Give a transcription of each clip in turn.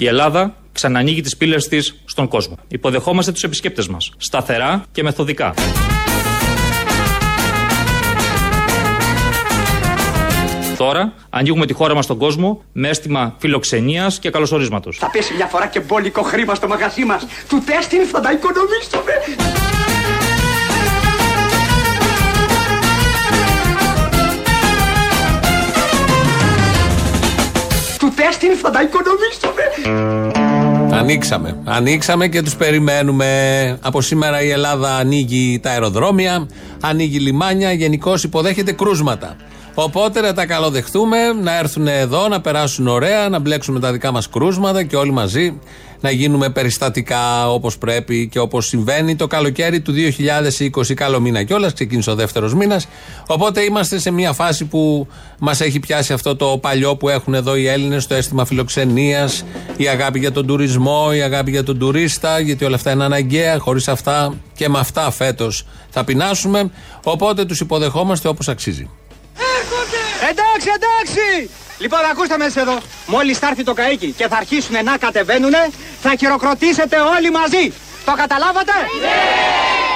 Η Ελλάδα ξανανοίγει τις πύλες της στον κόσμο. Υποδεχόμαστε τους επισκέπτες μας. Σταθερά και μεθοδικά. Τώρα ανοίγουμε τη χώρα μας στον κόσμο με αίσθημα φιλοξενίας και καλωσορίσματος. Θα πέσει μια φορά και μπόλικο χρήμα στο μαγαζί μας. Του τέστην θα τα οικονομήσουμε. Τέστην θα τα οικονομήσουμε. Ανοίξαμε. Ανοίξαμε και τους περιμένουμε. Από σήμερα η Ελλάδα ανοίγει τα αεροδρόμια, ανοίγει λιμάνια, γενικώς υποδέχεται κρούσματα. Οπότε να τα καλοδεχτούμε, να έρθουν εδώ, να περάσουν ωραία, να μπλέξουμε τα δικά μας κρούσματα και όλοι μαζί να γίνουμε περιστατικά όπως πρέπει και όπως συμβαίνει το καλοκαίρι του 2020. Καλό μήνα κιόλας, ξεκίνησε ο δεύτερος μήνας. Οπότε είμαστε σε μια φάση που μας έχει πιάσει αυτό το παλιό που έχουν εδώ οι Έλληνες, το αίσθημα φιλοξενίας, η αγάπη για τον τουρισμό, η αγάπη για τον τουρίστα, γιατί όλα αυτά είναι αναγκαία. Χωρίς αυτά και με αυτά φέτος θα πεινάσουμε. Οπότε τους υποδεχόμαστε όπως αξίζει. Εντάξει, εντάξει! Λοιπόν, ακούστε με εδώ. Μόλις θα έρθει το καίκι και θα αρχίσουν να κατεβαίνουν, θα χειροκροτήσετε όλοι μαζί. Το καταλάβατε; Ναι!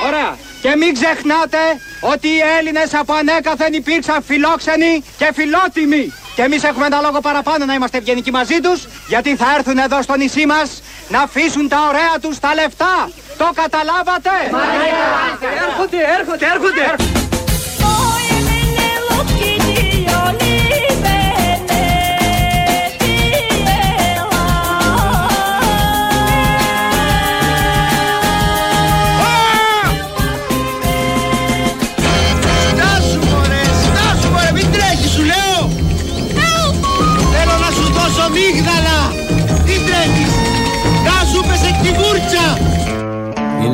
Ωραία. Και μην ξεχνάτε ότι οι Έλληνες από ανέκαθεν υπήρξαν φιλόξενοι και φιλότιμοι. Και εμείς έχουμε ένα λόγο παραπάνω να είμαστε ευγενικοί μαζί τους, γιατί θα έρθουν εδώ στο νησί μας να αφήσουν τα ωραία τους τα λεφτά. Το καταλάβατε; Έρχονται, έρχονται, έρχονται.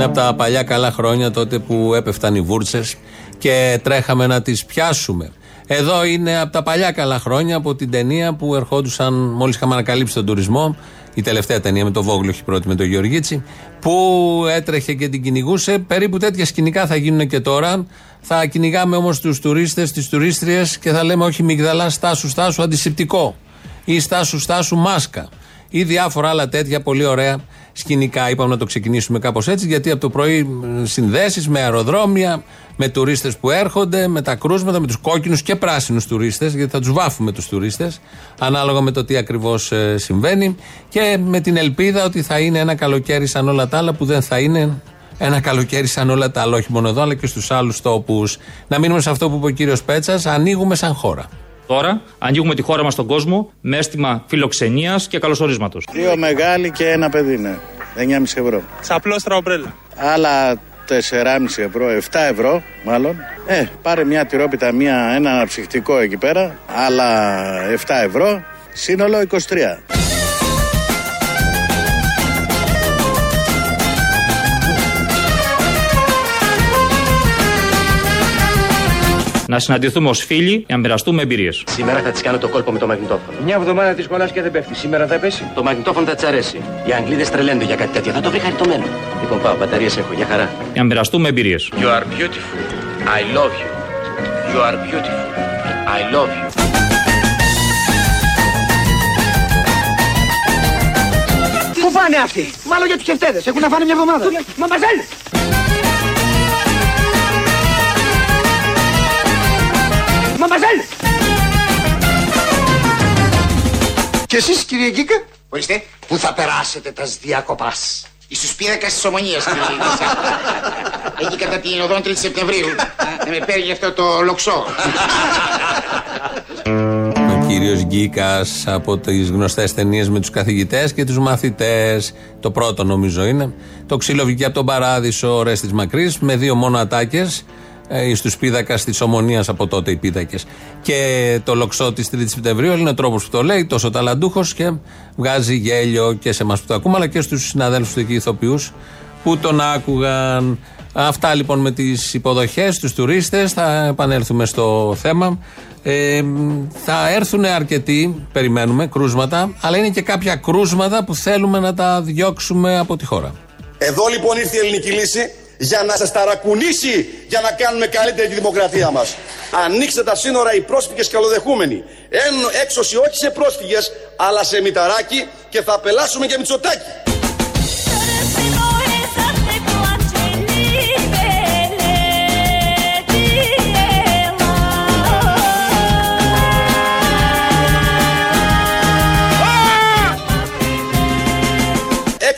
Είναι από τα παλιά καλά χρόνια τότε που έπεφταν οι βούρτσες και τρέχαμε να τις πιάσουμε. Εδώ είναι από τα παλιά καλά χρόνια από την ταινία που ερχόντουσαν, μόλις είχαμε ανακαλύψει τον τουρισμό, η τελευταία ταινία με τον Βόγλο, όχι πρώτη με τον Γεωργίτσι, που έτρεχε και την κυνηγούσε. Περίπου τέτοια σκηνικά θα γίνουν και τώρα. Θα κυνηγάμε όμως τους τουρίστες, τις τουρίστριες και θα λέμε όχι μυγδαλά, στάσου, στάσου, αντισηπτικό. Ή στάσου, στάσου, μάσκα. Ή διάφορα άλλα τέτοια πολύ ωραία σκηνικά. Είπαμε να το ξεκινήσουμε κάπως έτσι, γιατί από το πρωί συνδέσεις με αεροδρόμια, με τουρίστες που έρχονται, με τα κρούσματα, με τους κόκκινους και πράσινους τουρίστες, γιατί θα τους βάφουμε τους τουρίστες, ανάλογα με το τι ακριβώς ε, συμβαίνει. Και με την ελπίδα ότι θα είναι ένα καλοκαίρι σαν όλα τα άλλα, που δεν θα είναι ένα καλοκαίρι σαν όλα τα άλλα, όχι μόνο εδώ, αλλά και στους άλλους τόπους. Να μείνουμε σε αυτό που είπε ο κύριος Πέτσας, ανοίγουμε σαν χώρα. Τώρα ανοίγουμε τη χώρα μας στον κόσμο με αίσθημα φιλοξενίας και καλωσορίσματος. Δύο μεγάλοι και ένα παιδί, ναι. 9,5 ευρώ. Σαπλώστρα ομπρέλα. Άλλα 4,5 ευρώ, 7 ευρώ μάλλον. Ε, πάρε μια τυρόπιτα, μια, ένα αναψυχτικό εκεί πέρα. Άλλα 7 ευρώ. Σύνολο 23. Να συναντηθούμε ως φίλοι για να μοιραστούμε εμπειρίες. Σήμερα θα της κάνω το κόλπο με το μαγνητόφωνο. Μια εβδομάδα της κολλά και δεν πέφτει. Σήμερα θα πέσει. Το μαγνητόφωνο θα της αρέσει. Οι Αγγλίδε τρελαίνονται για κάτι τέτοιο. Θα το βρει χαριτωμένο. Λοιπόν, πάω, μπαταρίες έχω. Για χαρά. Για να μοιραστούμε εμπειρίες. You are beautiful. I love you. You are beautiful. I love you. Πού πάνε αυτοί, μάλλον για του χευτέδε. Έχουν να φάνε μια εβδομάδα. Μα μαζέλ! Μαμαζέλ! Και εσείς κύριε Γκίκα; Ορίστε. Πού θα περάσετε τα διακοπάς. Εις πίνακας της ομονίας Εκεί κατά την οδόν 3 Σεπτεμβρίου Να με παίρνει αυτό το λοξό Ο κύριος Γκίκας από τις γνωστές ταινίες με τους καθηγητές και τους μαθητές Το πρώτο νομίζω είναι Το ξύλο βγήκε από τον παράδεισο ο Ρέστης Μακρύς Με δύο μόνο ατάκες ε, στου πίδακας της Ομονίας από τότε οι πίδακες. Και το λοξό της 3η Σεπτεμβρίου είναι ο τρόπος που το λέει, τόσο ταλαντούχος και βγάζει γέλιο και σε εμάς που το ακούμε, αλλά και στους συναδέλφους του εκεί ηθοποιούς που τον άκουγαν. Αυτά λοιπόν με τις υποδοχές, τους τουρίστες. Θα επανέλθουμε στο θέμα. Ε, θα έρθουν αρκετοί, περιμένουμε, κρούσματα, αλλά είναι και κάποια κρούσματα που θέλουμε να τα διώξουμε από τη χώρα. Εδώ λοιπόν ήρθε η ελληνική λύση για να σας ταρακουνήσει για να κάνουμε καλύτερη τη δημοκρατία μας. Ανοίξτε τα σύνορα οι πρόσφυγες καλοδεχούμενοι. Έξωση όχι σε πρόσφυγες αλλά σε μηταράκι και θα απελάσουμε και Μητσοτάκη.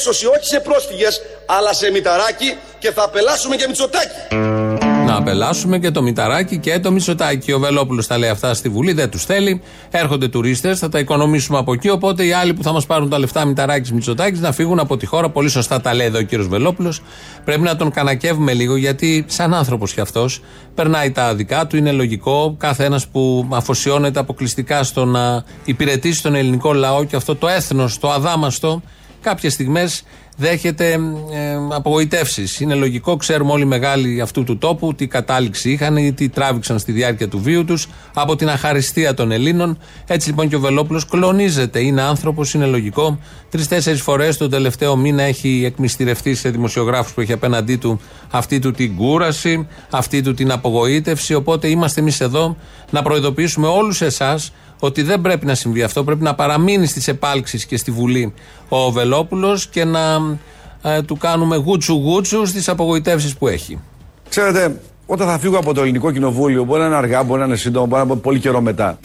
Έξωση όχι σε πρόσφυγες, αλλά σε μηταράκι και θα απελάσουμε και Μητσοτάκη. Να απελάσουμε και το Μηταράκι και το Μητσοτάκι. Ο Βελόπουλος τα λέει αυτά στη Βουλή, δεν τους θέλει. Έρχονται τουρίστες, θα τα οικονομήσουμε από εκεί. Οπότε οι άλλοι που θα μας πάρουν τα λεφτά Μηταράκι Μητσοτάκι να φύγουν από τη χώρα. Πολύ σωστά τα λέει εδώ ο κύριος Βελόπουλος. Πρέπει να τον κανακεύουμε λίγο γιατί, σαν άνθρωπος κι αυτός, περνάει τα δικά του. Είναι λογικό. Κάθε ένας που αφοσιώνεται αποκλειστικά στο να υπηρετήσει τον ελληνικό λαό και αυτό το έθνος, το αδάμαστο, κάποιες στιγμές δέχεται ε, απογοητεύσεις. Είναι λογικό, ξέρουμε όλοι οι μεγάλοι αυτού του τόπου τι κατάληξη είχαν ή τι τράβηξαν στη διάρκεια του βίου τους από την αχαριστία των Ελλήνων. Έτσι λοιπόν και ο Βελόπουλος κλονίζεται. Είναι άνθρωπος, είναι λογικό. Τρει-τέσσερι φορές τον τελευταίο μήνα έχει εκμυστηρευτεί σε δημοσιογράφους που έχει απέναντί του αυτή του την κούραση, αυτή του την απογοήτευση. Οπότε είμαστε εμείς εδώ να προειδοποιήσουμε όλους εσάς ότι δεν πρέπει να συμβεί αυτό. Πρέπει να παραμείνει στις επάλξεις και στη Βουλή ο Βελόπουλος και να ε, του κάνουμε γούτσου γούτσου στις απογοητεύσεις που έχει. Ξέρετε, όταν θα φύγω από το ελληνικό κοινοβούλιο, μπορεί να είναι αργά, μπορεί να είναι σύντομα, μπορεί να είναι πολύ καιρό μετά.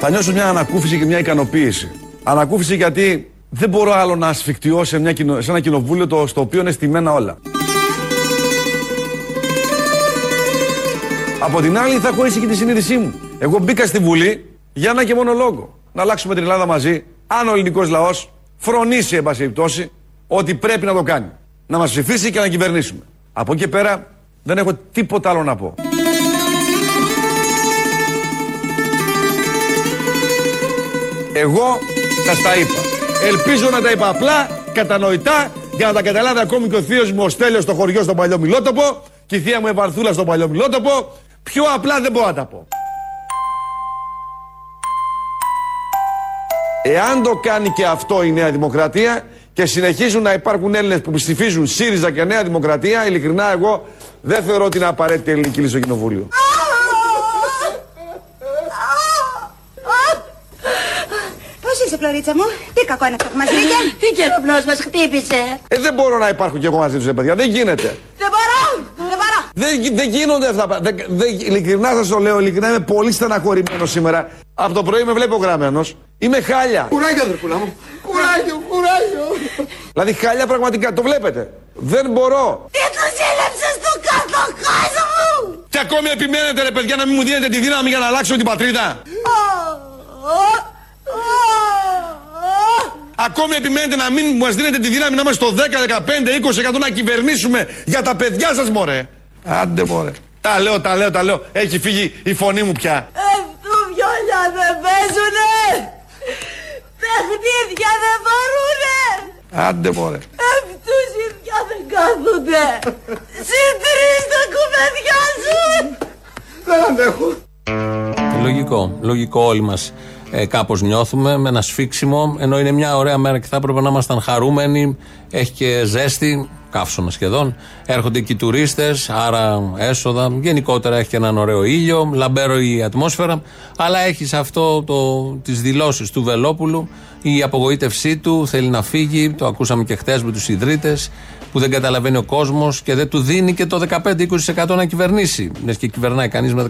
Θα νιώσω μια ανακούφιση και μια ικανοποίηση. Ανακούφιση γιατί δεν μπορώ άλλο να ασφικτιώ σε, μια, κοινο- σε ένα κοινοβούλιο το, στο οποίο είναι στημένα όλα. Από την άλλη θα έχω ήσυχη τη συνείδησή μου. Εγώ μπήκα στη Βουλή για ένα και μόνο λόγο. Να αλλάξουμε την Ελλάδα μαζί. Αν ο ελληνικός λαός φρονήσει, εν πάση περιπτώσει, ότι πρέπει να το κάνει. Να μας ψηφίσει και να κυβερνήσουμε. Από εκεί και πέρα δεν έχω τίποτα άλλο να πω. Εγώ σας τα είπα. Ελπίζω να τα είπα απλά, κατανοητά, για να τα καταλάβει ακόμη και ο θείος μου ο Στέλιος στο χωριό στον Παλιό Μιλότοπο και η θεία μου η Βαρθούλα στον Παλιό Μιλότοπο. Πιο απλά δεν μπορώ να τα πω. Εάν το κάνει και αυτό η Νέα Δημοκρατία και συνεχίζουν να υπάρχουν Έλληνες που ψηφίζουν ΣΥΡΙΖΑ και Νέα Δημοκρατία, ειλικρινά εγώ δεν θεωρώ ότι είναι απαραίτητη η ελληνική λύση στο Κοινοβούλιο. Πώς είσαι, Φλωρίτσα μου, τι κακό είναι αυτό που μας βρήκε; Η καιροπνός μας χτύπησε. Ε, δεν μπορώ να υπάρχω κι εγώ μαζί τους, ρε παιδιά. Δεν γίνεται. Δεν μπορώ, δεν μπορώ. Δεν, γι- δεν γίνονται αυτά. τα- Δεν, δεν, ειλικρινά σας το λέω, ειλικρινά είμαι πολύ στεναχωρημένο σήμερα. Από το πρωί με βλέπω γραμμένος. Είμαι χάλια. Κουράγιο, αδερφούλα μου. Κουράγιο, κουράγιο. Δηλαδή χάλια πραγματικά, το βλέπετε. Δεν μπορώ. Τι τους έλεψες στο κάτω κόσμο μου. Και ακόμη επιμένετε ρε παιδιά να μην μου δίνετε τη δύναμη για να αλλάξω την πατρίδα. Ακόμη επιμένετε να μην μας δίνετε τη δύναμη να είμαστε στο 10, 15, 20% να κυβερνήσουμε για τα παιδιά σας μωρέ. Άντε μωρέ. Τα λέω, τα λέω, τα λέω. Έχει φύγει η φωνή μου πια. Αυτού βιόλια δεν παίζουνε; Παιχνίδια δεν μπορούνε. Άντε μωρέ. Αυτούς οι δυο δεν κάθονται. Συντρεις τα κουβεντιά σου. Δεν αντέχω. Λογικό. Λογικό όλοι μας ε, κάπως νιώθουμε με ένα σφίξιμο. Ενώ είναι μια ωραία μέρα και θα έπρεπε να ήμασταν χαρούμενοι. Έχει και ζέστη, καύσωνα σχεδόν. Έρχονται εκεί τουρίστες, άρα έσοδα. Γενικότερα έχει και έναν ωραίο ήλιο, λαμπέρο η ατμόσφαιρα. Αλλά έχει αυτό το, τις δηλώσεις του Βελόπουλου. Η απογοήτευσή του θέλει να φύγει. Το ακούσαμε και χθες με τους ιδρύτες που δεν καταλαβαίνει ο κόσμος και δεν του δίνει και το 15-20% να κυβερνήσει. Λε και κυβερνάει κανείς με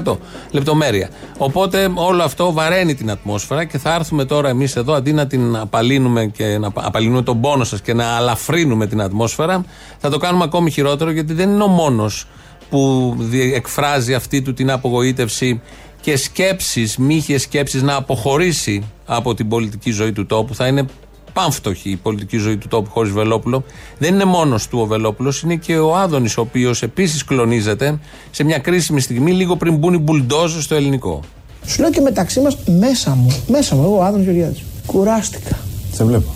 15-20%. Λεπτομέρεια. Οπότε όλο αυτό βαραίνει την ατμόσφαιρα και θα έρθουμε τώρα εμείς εδώ αντί να την απαλύνουμε και να απαλύνουμε τον πόνο σας και να αλαφρύνουμε την ατμόσφαιρα, θα το κάνουμε ακόμη χειρότερο γιατί δεν είναι ο μόνος που δι- εκφράζει αυτή του την απογοήτευση και σκέψεις, μύχιες σκέψεις να αποχωρήσει από την πολιτική ζωή του τόπου. Θα είναι πάμφτωχη η πολιτική ζωή του τόπου χωρίς Βελόπουλο. Δεν είναι μόνος του ο Βελόπουλος, είναι και ο Άδωνης ο οποίος επίσης κλονίζεται σε μια κρίσιμη στιγμή λίγο πριν μπουν οι μπουλντόζες στο ελληνικό. Σου λέω και μεταξύ μας, μέσα μου, μέσα μου, εγώ ο Άδωνο Γεωργιάδης. Κουράστηκα. Σε βλέπω.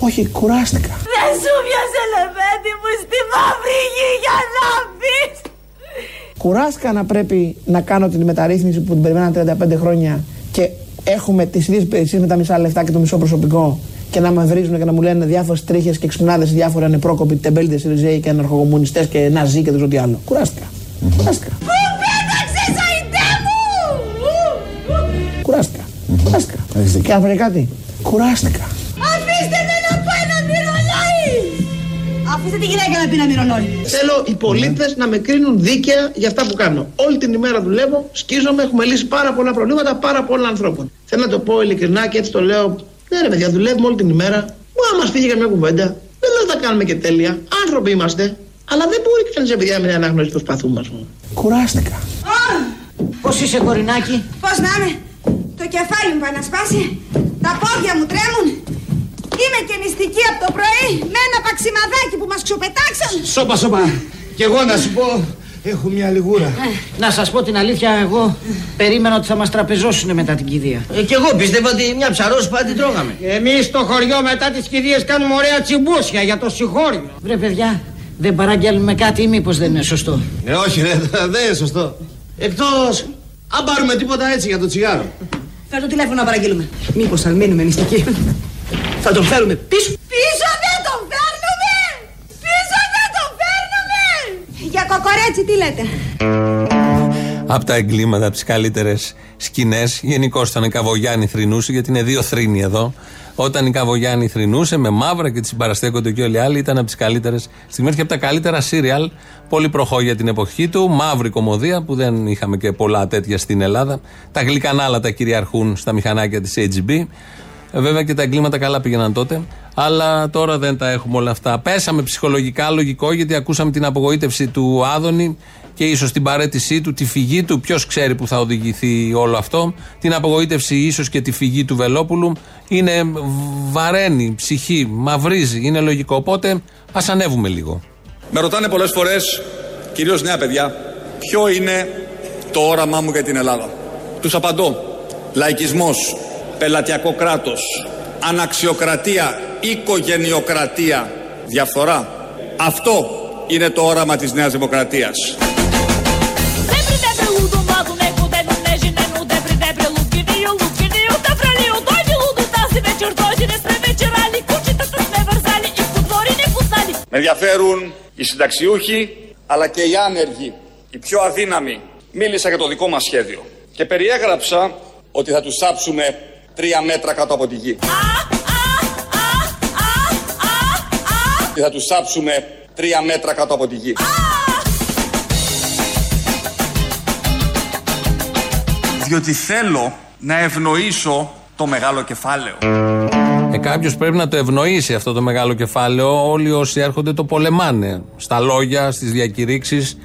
Όχι, κουράστηκα. Δεν σου πιάσε λεβέντι μου στη μαύρη γη για να μπεις. Κουράστηκα να πρέπει να κάνω την μεταρρύθμιση που την περιμέναν 35 χρόνια και έχουμε τις ίδιες υπηρεσίες με τα μισά λεφτά και το μισό προσωπικό και να με βρίζουν και να μου λένε διάφορες τρίχες και ξυπνάδε, διάφοροι ανεπρόκοποι, τεμπέλτες, ριζέοι και αναρχοκομμουνιστέ και ναζί και δεν ξέρω τι άλλο. Κουράστηκα. Κουράστηκα. Πού πέταξες αϊτέ μου. Κουράστηκα. Και να πω κάτι. Κουράστηκα. Αφήστε με να πω ένα μυρολόι! Αφήστε τη γυναίκα να πει ένα μυρολόι. Θέλω οι πολίτες να με κρίνουν δίκαια για αυτά που κάνω. Όλη την ημέρα δουλεύω, σκίζομαι, έχουμε λύσει πάρα πολλά προβλήματα πάρα πολλών ανθρώπων. Θέλω να το πω ειλικρινά και έτσι το λέω. Ναι, ρε παιδιά, δουλεύουμε όλη την ημέρα. Μου άμα μας φύγει καμιά κουβέντα. Δεν λέω ότι τα κάνουμε και τέλεια. Άνθρωποι είμαστε. Αλλά δεν μπορεί κανείς παιδιά με την ανάγνωση του σπαθού μας. Κουράστηκα. Πώς είσαι, κορινάκι. Πώς να είμαι; Το κεφάλι μου πάει να σπάσει. Τα πόδια μου τρέμουν. Είμαι και νηστική από το πρωί με ένα παξιμαδάκι που μας ξοπετάξαν. Σώπα, σώπα. Κι εγώ να σου πω, έχω μια λιγούρα. Να σας πω την αλήθεια, εγώ περίμενα ότι θα μας τραπεζώσουν μετά την κηδεία. Ε, κι εγώ πίστευα ότι μια ψαρόσπα την τρώγαμε. Εμείς στο χωριό μετά τις κηδείες κάνουμε ωραία τσιμπούσια για το συγχώριο. Βρε παιδιά, δεν παραγγέλνουμε κάτι ή μήπως δεν είναι σωστό; Ε, όχι, ρε, δεν είναι σωστό. Εκτός αν πάρουμε τίποτα έτσι για το τσιγάρο. Φέρ το τηλέφωνο να παραγγείλουμε. Μήπως θα μείνουμε νηστικοί. θα τον φέρουμε πίσω. Πίσω δεν τον φέρνουμε! Πίσω δεν τον φέρνουμε! Για κοκορέτσι τι λέτε; Από τα εγκλήματα, από τις καλύτερες σκηνές. Γενικώ ήταν η Καβογιάννη θρυνούσε, γιατί είναι δύο θρύνοι εδώ. Όταν η Καβογιάννη θρυνούσε με μαύρα και τη συμπαραστέκονται και όλοι οι άλλοι, ήταν από τις καλύτερες στιγμές και από τα καλύτερα σύριαλ. Πολύ προχώ για την εποχή του. Μαύρη κομμωδία που δεν είχαμε και πολλά τέτοια στην Ελλάδα. Τα γλυκανάλα τα κυριαρχούν στα μηχανάκια της HB. Ε, Βέβαια και τα εγκλήματα καλά πήγαιναν τότε. Αλλά τώρα δεν τα έχουμε όλα αυτά. Πέσαμε ψυχολογικά, λογικό, γιατί ακούσαμε την απογοήτευση του Άδωνη και ίσως την παρέτησή του, τη φυγή του. Ποιος ξέρει που θα οδηγηθεί όλο αυτό. Την απογοήτευση, ίσως και τη φυγή του Βελόπουλου. Είναι βαραίνει, ψυχή, μαυρίζει. Είναι λογικό. Οπότε ας ανέβουμε λίγο. Με ρωτάνε πολλές φορές, κυρίως νέα παιδιά, ποιο είναι το όραμά μου για την Ελλάδα. Τους απαντώ. Λαϊκισμός, πελατειακό κράτος, αναξιοκρατία, οικογενειοκρατία, διαφθορά. Αυτό είναι το όραμα της Νέας Δημοκρατίας. Sempre debra ludo, modo, nem puder, não nege, nem no debra, debra, lugini, lugini, o debra ali, o doide, ludo, tá se vetir, doide, nespreve, tirali, kutita, tas neverzali, i futbori, ni futali. Με ενδιαφέρουν οι συνταξιούχοι, αλλά και οι άνεργοι, οι πιο αδύναμοι. Μίλησα για το δικό μας σχέδιο και περιέγραψα ότι θα τους θάψουμε τρία μέτρα κάτω από τη γη. Και θα τους θάψουμε τρία μέτρα κάτω από τη γη. Διότι θέλω να ευνοήσω το μεγάλο κεφάλαιο. Ε, Κάποιος πρέπει να το ευνοήσει αυτό το μεγάλο κεφάλαιο. Όλοι όσοι έρχονται το πολεμάνε. Στα λόγια, στις διακηρύξεις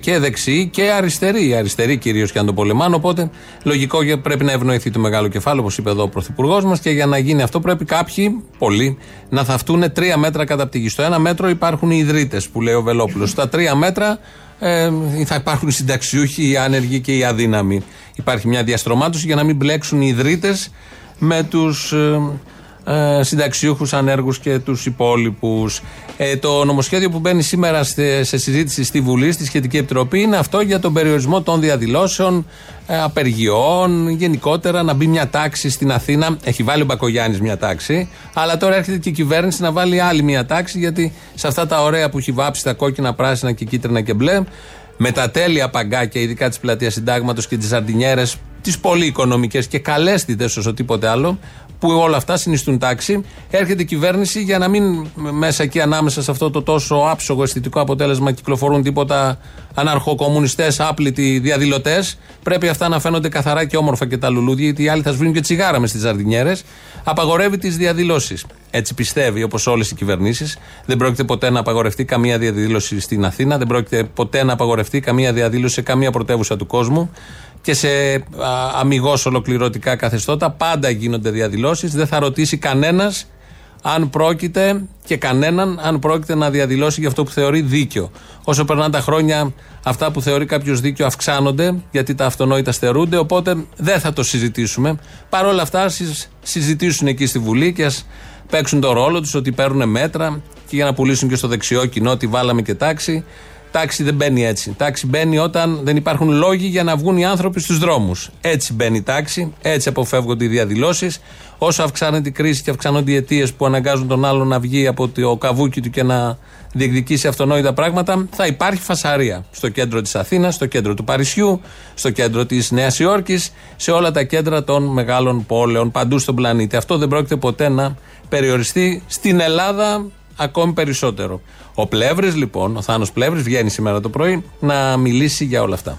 και δεξιοί και αριστεροί. Αριστεροί κυρίως και αν το πολεμάνε. Οπότε λογικό και πρέπει να ευνοηθεί το μεγάλο κεφάλαιο, όπως είπε εδώ ο Πρωθυπουργός μας. Και για να γίνει αυτό πρέπει κάποιοι, πολλοί, να θαυτούν τρία μέτρα κατά τη γη. Στο ένα μέτρο υπάρχουν οι ιδρύτες που λέει ο Βελόπουλος. Στα τρία μέτρα ε, θα υπάρχουν οι συνταξιούχοι, οι άνεργοι και οι αδύναμοι. Υπάρχει μια διαστρωμάτωση για να μην μπλέξουν οι ιδρύτες με τους ε, συνταξιούχους, ανέργους και τους υπόλοιπους. Ε, το νομοσχέδιο που μπαίνει σήμερα σε, σε συζήτηση στη Βουλή, στη Σχετική Επιτροπή, είναι αυτό για τον περιορισμό των διαδηλώσεων, ε, απεργιών, γενικότερα να μπει μια τάξη στην Αθήνα. Έχει βάλει ο Μπακογιάννης μια τάξη, αλλά τώρα έρχεται και η κυβέρνηση να βάλει άλλη μια τάξη, γιατί σε αυτά τα ωραία που έχει βάψει τα κόκκινα, πράσινα και κίτρινα και μπλε, με τα τέλεια παγκάκια, ειδικά της πλατείας Συντάγματος και τι ζαρτινιέρε, τις πολύ οικονομικές και καλέσθητε όσο τίποτε άλλο, που όλα αυτά συνιστούν τάξη. Έρχεται η κυβέρνηση για να μην μέσα εκεί ανάμεσα σε αυτό το τόσο άψογο αισθητικό αποτέλεσμα κυκλοφορούν τίποτα αναρχοκομμουνιστέ, άπλητοι διαδηλωτές. Πρέπει αυτά να φαίνονται καθαρά και όμορφα και τα λουλούδια, γιατί οι άλλοι θα σβήνουν και τσιγάρα μες στις ζαρδινιέρες. Απαγορεύει τις διαδηλώσεις. Έτσι πιστεύει, όπως όλες οι κυβερνήσεις. Δεν πρόκειται ποτέ να απαγορευτεί καμία διαδήλωση στην Αθήνα, δεν πρόκειται ποτέ να απαγορευτεί καμία διαδήλωση σε καμία πρωτεύουσα του κόσμου και σε αμυγός ολοκληρωτικά καθεστώτα. Πάντα γίνονται διαδηλώσεις. Δεν θα ρωτήσει κανένας αν πρόκειται και κανέναν αν πρόκειται να διαδηλώσει για αυτό που θεωρεί δίκαιο. Όσο περνάνε τα χρόνια, αυτά που θεωρεί κάποιος δίκαιο αυξάνονται, γιατί τα αυτονόητα στερούνται. Οπότε δεν θα το συζητήσουμε. Παρ' όλα αυτά, ας συζητήσουν εκεί στη Βουλή και ας παίξουν το ρόλο τους ότι παίρνουν μέτρα και για να πουλήσουν και στο δεξιό κοινό ότι βάλαμε και τάξη. Τάξη δεν μπαίνει έτσι. Τάξη μπαίνει όταν δεν υπάρχουν λόγοι για να βγουν οι άνθρωποι στους δρόμους. Έτσι μπαίνει η τάξη, έτσι αποφεύγονται οι διαδηλώσεις. Όσο αυξάνεται η κρίση και αυξάνονται οι αιτίες που αναγκάζουν τον άλλον να βγει από το καβούκι του και να διεκδικήσει αυτονόητα πράγματα, θα υπάρχει φασαρία. Στο κέντρο της Αθήνας, στο κέντρο του Παρισιού, στο κέντρο της Νέας Υόρκης, σε όλα τα κέντρα των μεγάλων πόλεων παντού στον πλανήτη. Αυτό δεν πρόκειται ποτέ να περιοριστεί στην Ελλάδα ακόμη περισσότερο. Ο Πλεύρης, λοιπόν, ο Θάνος Πλεύρης, βγαίνει σήμερα το πρωί να μιλήσει για όλα αυτά.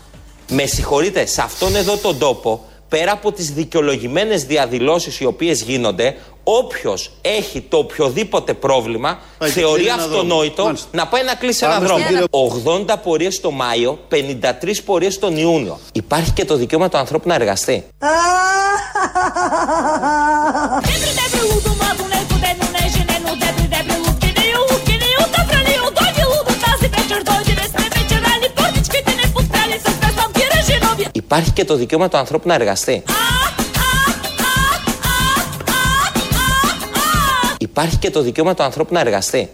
Με συγχωρείτε, σε αυτόν εδώ τον τόπο, πέρα από τις δικαιολογημένες διαδηλώσεις οι οποίες γίνονται, όποιος έχει το οποιοδήποτε πρόβλημα, Πάει και θεωρεί κλείνει ένα αυτονόητο δρόμο. Μάλιστα. να πάει να κλείσει Πάμε ένα στον δρόμο. κύριο- 80 πορείες το Μάιο, 53 πορείες τον Ιούνιο. Υπάρχει και το δικαίωμα του ανθρώπου να εργαστεί. Υπάρχει και το δικαίωμα του ανθρώπου να εργαστεί. Υπάρχει και το δικαίωμα του ανθρώπου να εργαστεί.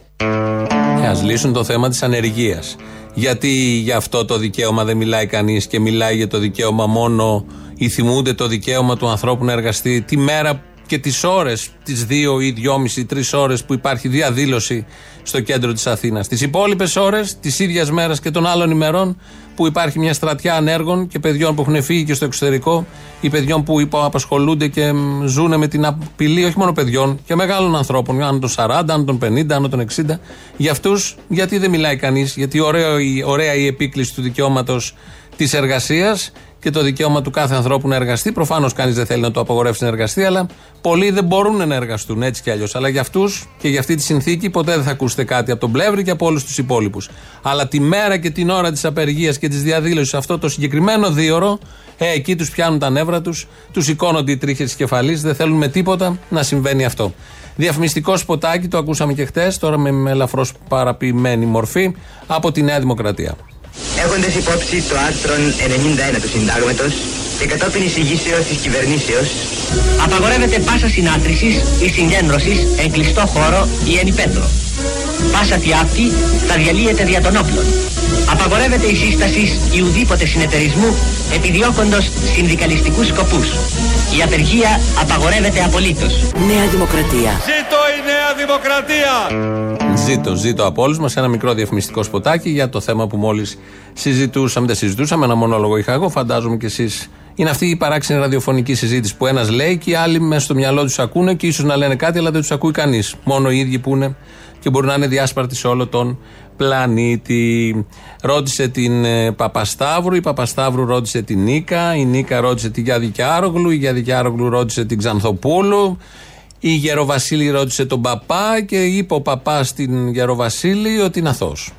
Και ας λύσουν το θέμα της ανεργίας. Γιατί για αυτό το δικαίωμα δεν μιλάει κανείς και μιλάει για το δικαίωμα μόνο ή θυμούνται το δικαίωμα του ανθρώπου να εργαστεί τη μέρα και τις ώρες, τις δύο ή δυόμιση, τρεις ώρες που υπάρχει διαδήλωση στο κέντρο της Αθήνας. Τις υπόλοιπες ώρες τη ίδια μέρα και των άλλων ημερών που υπάρχει μια στρατιά ανέργων και παιδιών που έχουν φύγει και στο εξωτερικό ή παιδιών που υποαπασχολούνται και μ, ζουν με την απειλή όχι μόνο παιδιών και μεγάλων ανθρώπων, άνω των 40, άνω των 50, άνω των 60. Για αυτούς, γιατί δεν μιλάει κανείς, γιατί ωραίο, η- ωραία η επίκληση του δικαιώματος της εργασίας και το δικαίωμα του κάθε ανθρώπου να εργαστεί. Προφανώς κανείς δεν θέλει να το απαγορεύσει να εργαστεί, αλλά πολλοί δεν μπορούν να εργαστούν έτσι κι αλλιώς. Αλλά για αυτούς και για αυτή τη συνθήκη ποτέ δεν θα ακούσετε κάτι από τον Πλεύρη και από όλους τους υπόλοιπους. Αλλά τη μέρα και την ώρα της απεργίας και της διαδήλωσης, αυτό το συγκεκριμένο δίωρο, ε, εκεί τους πιάνουν τα νεύρα τους, τους σηκώνονται οι τρίχες της κεφαλής, δεν θέλουν με τίποτα να συμβαίνει αυτό. Διαφημιστικό σποτάκι, το ακούσαμε και χτες, τώρα με ελαφρώς παραποιημένη μορφή, από τη Νέα Δημοκρατία. Έχοντας υπόψη το άρθρο 91 του Συντάγματος και κατόπιν εισηγήσεως της κυβερνήσεως, απαγορεύεται πάσα συνάντησης ή συγκέντρωσης εν κλειστό χώρο ή εν υπέτρο. Πάσα τι αυτή θα διαλύεται δια των όπλων. Απαγορεύεται η σύσταση ή ουδήποτε συνεταιρισμού επιδιώκοντος συνδικαλιστικούς σκοπούς. Η απεργία απαγορεύεται απολύτως. Νέα Δημοκρατία. Ζήτω η Νέα Δημοκρατία! Ζήτω, ζήτω από όλους μας ένα μικρό διαφημιστικό σποτάκι για το θέμα που μόλις συζητούσαμε. Δεν συζητούσαμε, ένα μονόλογο είχα εγώ, φαντάζομαι κι εσείς. Είναι αυτή η παράξενη ραδιοφωνική συζήτηση που ένας λέει και οι άλλοι μέσα στο μυαλό τους ακούνε και ίσως να λένε κάτι, αλλά δεν τους ακούει κανείς. Μόνο οι ίδιοι που είναι και μπορεί να είναι διάσπαρτοι σε όλο τον πλανήτη. Ρώτησε την ε, Παπασταύρου, η Παπασταύρου ρώτησε την Νίκα, η Νίκα ρώτησε την Γιάδη Κιάρογλου, η Γιάδη Κιάρογλου ρώτησε την Ξανθοπούλου, η Γεροβασίλη ρώτησε τον παπά και είπε ο παπάς στην Γεροβασίλη ότι είναι αθώος.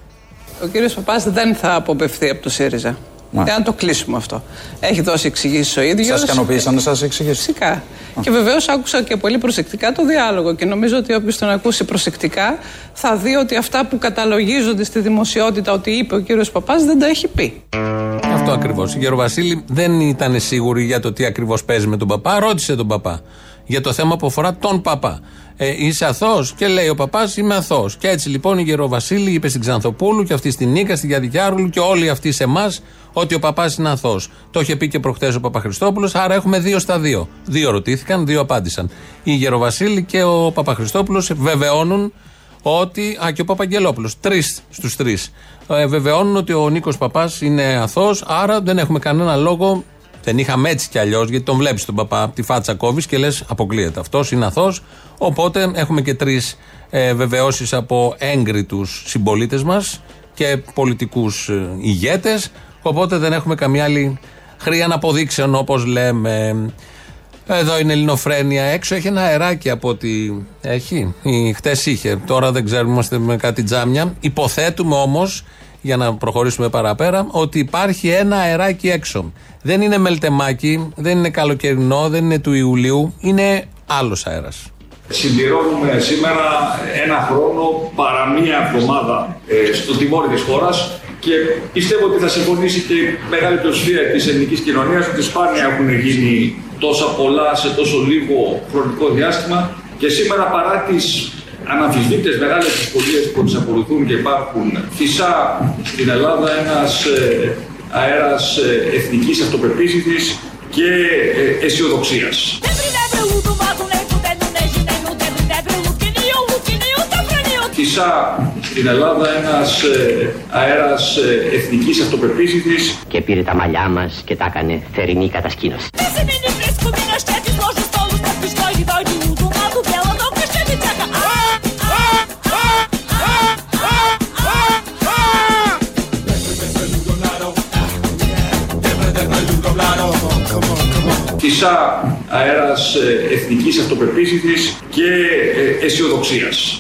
Ο κύριος Παπάς δεν θα αποπευθεί από το ΣΥΡΙΖΑ. Για να το κλείσουμε αυτό. Έχει δώσει εξηγήσεις ο ίδιος. Σας ικανοποίησαν να σας εξηγήσει; Φυσικά. Και βεβαίως άκουσα και πολύ προσεκτικά το διάλογο και νομίζω ότι όποιος τον ακούσει προσεκτικά θα δει ότι αυτά που καταλογίζονται στη δημοσιότητα ότι είπε ο κύριος Παπάς δεν τα έχει πει. Αυτό ακριβώς. Η Γεροβασίλη δεν ήταν σίγουρη για το τι ακριβώς παίζει με τον παπά; Ρώτησε τον παπά για το θέμα που αφορά τον παπά. Ε, είσαι αθώος; Και λέει ο παπάς είμαι αθώος. Και έτσι λοιπόν η Γεροβασίλη είπε στην Ξανθοπούλου και αυτή στην Νίκα, στην Γιαδικιάρουλου και όλοι αυτοί σε εμάς ότι ο παπάς είναι αθώος. Το είχε πει και προχθές ο Παπαχριστόπουλος, άρα έχουμε δύο στα δύο. Δύο ρωτήθηκαν, δύο απάντησαν. Η Γεροβασίλη και ο Παπαχριστόπουλος βεβαιώνουν ότι. Α, και ο Παπαγγελόπουλος. Τρεις στους τρεις. Ε, βεβαιώνουν ότι ο Νίκος Παπάς είναι αθώος, άρα δεν έχουμε κανένα λόγο. Δεν είχαμε έτσι κι αλλιώς, γιατί τον βλέπεις τον παπά, τη φάτσα κόβεις και λες: Αποκλείεται. Αυτό είναι αθώο. Οπότε έχουμε και τρεις ε, βεβαιώσεις από έγκριτους συμπολίτες μας και πολιτικούς ε, ηγέτες. Οπότε δεν έχουμε καμιά άλλη χρία αποδείξεων, όπως λέμε. Εδώ είναι Ελληνοφρένια. Έξω έχει ένα αεράκι από ό,τι έχει. Χτες είχε. Τώρα δεν ξέρουμε, είμαστε με κάτι τζάμια. Υποθέτουμε όμως, για να προχωρήσουμε παραπέρα, ότι υπάρχει ένα αεράκι έξω. Δεν είναι μελτεμάκι, δεν είναι καλοκαιρινό, δεν είναι του Ιουλίου. Είναι άλλος αέρας. Συμπληρώνουμε σήμερα ένα χρόνο παρά μία εβδομάδα ε, στο τιμόρι της χώρας και πιστεύω ότι θα συμφωνήσει και η μεγάλη πλειοψηφία της ελληνικής κοινωνίας ότι σπάνια έχουν γίνει τόσα πολλά σε τόσο λίγο χρονικό διάστημα και σήμερα παρά τις αναμφισβήτητες μεγάλες δυσκολίες που τις ακολουθούν και υπάρχουν φυσά στην Ελλάδα ένας ε, αέρας ε, εθνικής αυτοπεποίθησης και ε, αισιοδοξίας. Φυσά στην Ελλάδα ένας ε, αέρας ε, εθνικής αυτοπεποίθησης Και πήρε τα μαλλιά μας και τα έκανε θερινή κατασκήνωση. Φυσά αέρας ε, εθνικής αυτοπεποίθησης και ε, αισιοδοξίας.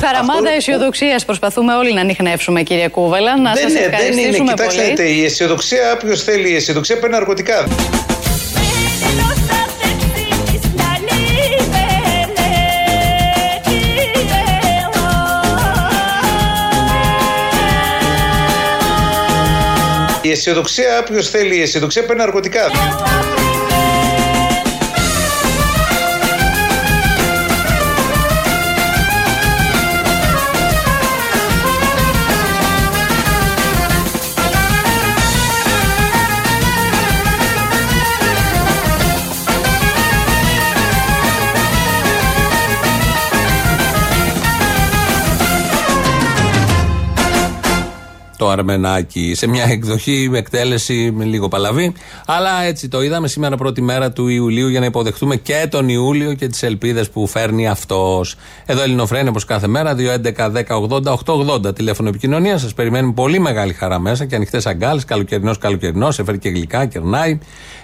Χαραμάδα αισιοδοξίας προσπαθούμε όλοι να ανοιχνεύσουμε, κύριε Κούβελα. Να δεν, σας είναι, δεν είναι. ευχαριστήσουμε Κοιτάξτε, πολύ. δείτε, η αισιοδοξία, όποιος θέλει η αισιοδοξία παίρνει ναρκωτικά. Αισιοδοξία, όποιος θέλει η αισιοδοξία παίρνει ναρκωτικά. Το Αρμενάκι σε μια εκδοχή με εκτέλεση με λίγο παλαβή. Αλλά έτσι το είδαμε σήμερα πρώτη μέρα του Ιουλίου για να υποδεχτούμε και τον Ιούλιο και τις ελπίδες που φέρνει αυτός. Εδώ Ελληνοφρένια όπως κάθε μέρα, 2.11.10.80.880 τηλέφωνο επικοινωνίας. Σας περιμένουμε πολύ μεγάλη χαρά μέσα και ανοιχτές αγκάλες. Καλοκαιρινός, καλοκαιρινός, έφερε και γλυκά, κερνάει.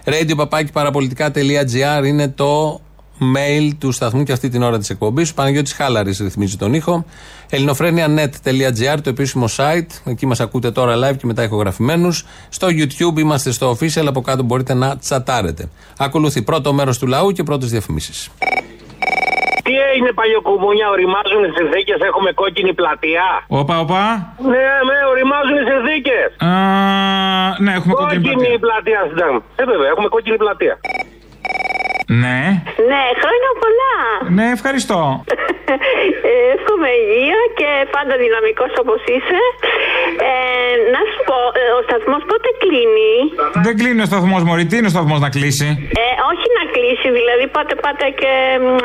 Radio παπάκι παραπολιτικά.gr είναι το mail του σταθμού και αυτή την ώρα της εκπομπής. Ο Παναγιώτης Χάλαρης ρυθμίζει τον ήχο. ελληνοφρένια.net.gr το επίσημο site. Εκεί μας ακούτε τώρα live και μετά ηχογραφημένους. Στο YouTube είμαστε στο official. Από κάτω μπορείτε να τσατάρετε. Ακολουθεί πρώτο μέρος του λαού και πρώτες διαφημίσεις. Τι έγινε παλιοκουμούνια, οριμάζουν οι συνθήκε, έχουμε κόκκινη πλατεία; Όπα, όπα. Ναι, ναι, οριμάζουν οι συνθήκε. Α, ναι, έχουμε κόκκινη Κόκκινη πλατεία στην Ε, βέβαια, έχουμε κόκκινη πλατεία. Ναι. Ναι, χρόνια πολλά. Ναι, ευχαριστώ. Ε, Εύχομαι υγεία και πάντα δυναμικός όπως είσαι. Ε, να σου πω, ε, ο σταθμός πότε κλείνει; Δεν κλείνει ο σταθμός, Μωρή. Τι είναι ο σταθμός να κλείσει; Ε, όχι να κλείσει, δηλαδή πότε πάτε και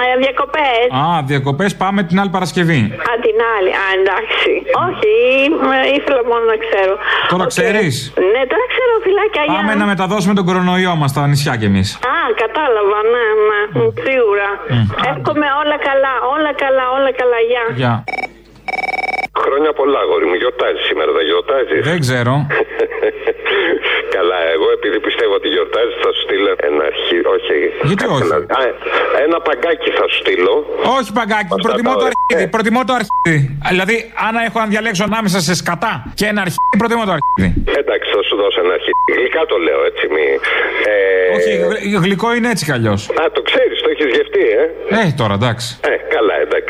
ε, διακοπές. Α, διακοπές πάμε την άλλη Παρασκευή. Α, την άλλη. Α, εντάξει. Όχι, ε, ήθελα μόνο να ξέρω. Τώρα Οκ. ξέρεις; Ναι, τώρα ξέρω, φιλάκια. γεια. Πάμε να μεταδώσουμε τον κορονοϊό μας στα νησιά κι εμείς. Α, κατάλαβα, ναι, ναι, σίγουρα. Εύχομαι όλα καλά, όλα καλά, όλα καλά, γεια. Γεια. Χρόνια πολλά, αγόρι μου. Γιορτάζεις σήμερα, δεν γιορτάζεις; Δεν ξέρω. Καλά, εγώ επειδή πιστεύω ότι γιορτάζεις, θα σου στείλω ένα αρχή. Όχι. Γιατί όχι; Ένα, Α, ένα παγκάκι θα σου στείλω. Όχι παγκάκι, προτιμώ το αρχίδι. Προτιμώ το αρχίδι. Δηλαδή, αν έχω να διαλέξω ανάμεσα σε σκατά και ένα αρχίδι, προτιμώ το αρχίδι. Εντάξει, θα σου δώσω ένα αρχή. Γλυκά το λέω έτσι. Μη, ε, Όχι, γλυ- γλυκό είναι έτσι κι αλλιώς. Α, το ξέρεις, το έχεις γευτεί, ε; Ε, τώρα εντάξει. Ε, καλά, εντάξει.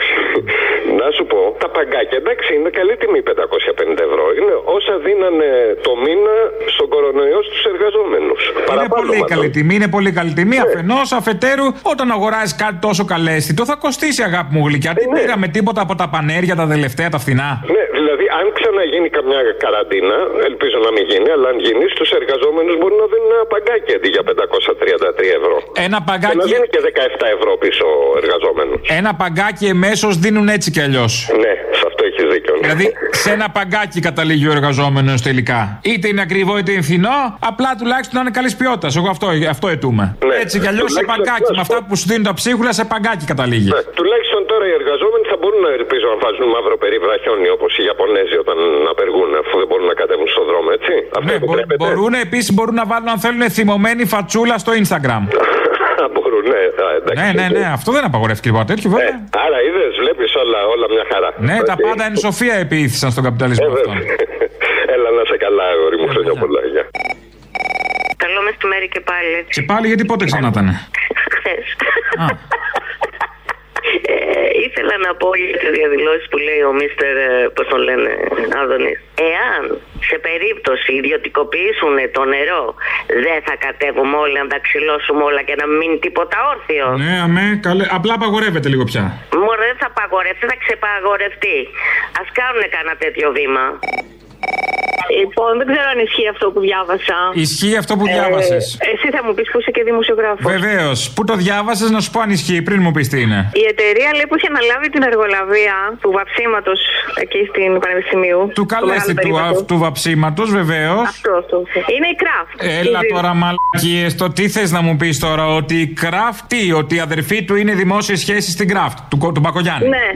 Παγκάκια εντάξει είναι καλή τιμή 550 ευρώ. Είναι όσα δίνανε το μήνα στον κορονοϊό στους εργαζόμενους. Είναι πολύ καλή τιμή, είναι πολύ καλή τιμή. Αφενός, αφετέρου, όταν αγοράζεις κάτι τόσο καλέσθητο, θα κοστίσει αγάπη μου γλυκιά. Δεν πήραμε τίποτα από τα πανέρια, τα τελευταία, τα φθηνά. Ναι, δηλαδή αν ξαναγίνει καμιά καραντίνα, ελπίζω να μην γίνει, αλλά αν γίνει, στους εργαζόμενους μπορεί να δίνουν ένα παγκάκι αντί για 533 ευρώ. Ένα Και να παγκάκι, δίνει και 17 ευρώ πίσω ο εργαζόμενος. ένα παγκάκι εμέσως δίνουν έτσι κι αλλιώς. Ναι, σε αυτό έχεις δίκιο. Δηλαδή, σε ένα παγκάκι καταλήγει ο εργαζόμενος τελικά. Είτε είναι ακριβό είτε είναι φθηνό, απλά τουλάχιστον να είναι καλής ποιότητας. Εγώ αυτό, αυτό ετούμε. Έτσι κι αλλιώς σε τουλάχιστον παγκάκι. να Με σου αυτά που σου δίνουν τα ψίχουλα, σε παγκάκι καταλήγει. Ναι, τουλάχιστον τώρα οι εργαζόμενοι θα μπορούν να ελπίζω να βάζουν μαύρο περίβρα χιόνι όπως οι Ιαπωνέζοι όταν απεργούν, αφού δεν μπορούν να κατέβουν στον δρόμο, έτσι. Αυτό Ναι, μπο- επιτρέπεται. μπορούν επίσης μπορούν να βάλουν αν θέλουν θυμωμένη φατσούλα στο Instagram. μπορούν, ναι. Α, εντάξει. ναι, ναι, ναι, αυτό δεν απαγορεύτηκε τίποτα τέτοιο, βέβαια. Άρα είδες, βλέπεις όλα, όλα μια χαρά. ναι, τα Οκ. πάντα εν σοφία εποιήθησαν στον καπιταλισμό Ε, αυτό. βέβαια. Έλα να σε καλά, αγόρι μου, χρόνια πολλά. Γεια. Καλό μεσημέρι και πάλι. Και πάλι γιατί πότε ξανά ήταν. Χθες. Α. Ε, ήθελα ήθελα να πω για τις διαδηλώσεις που λέει ο Μίστερ, πώς τον λένε, Άδωνης. Εάν σε περίπτωση ιδιωτικοποιήσουν το νερό, δεν θα κατέβουμε όλοι να τα ξυλώσουμε όλα και να μην μείνει τίποτα όρθιο. Ναι, αμέ, καλέ. Απλά απαγορεύεται λίγο πια. Μωρέ, δεν θα απαγορευτεί, θα ξεπαγορευτεί. Α κάνουν κανένα τέτοιο βήμα. Λοιπόν, δεν ξέρω αν ισχύει αυτό που διάβασα. Ισχύει αυτό που διάβασες. εσύ θα μου πεις που είσαι και δημοσιογράφος. Βεβαίως. Πού το διάβασες, να σου πω αν ισχύει, πριν μου πεις τι είναι. Η εταιρεία λέει που είχε αναλάβει την εργολαβία του βαψίματος εκεί στην Πανεπιστημίου. Του καλέστη του, περίπατο. του βαψίματος, βεβαίως. Αυτό, αυτό. Είναι η Kraft. Έλα Η- τώρα μαλακίες, το τι θες να μου πεις τώρα, ότι η Kraft τι, ότι η αδερφή του είναι δημόσιες σχέσεις στην Kraft, του, Κο- του Μπακογιάννη. Ναι,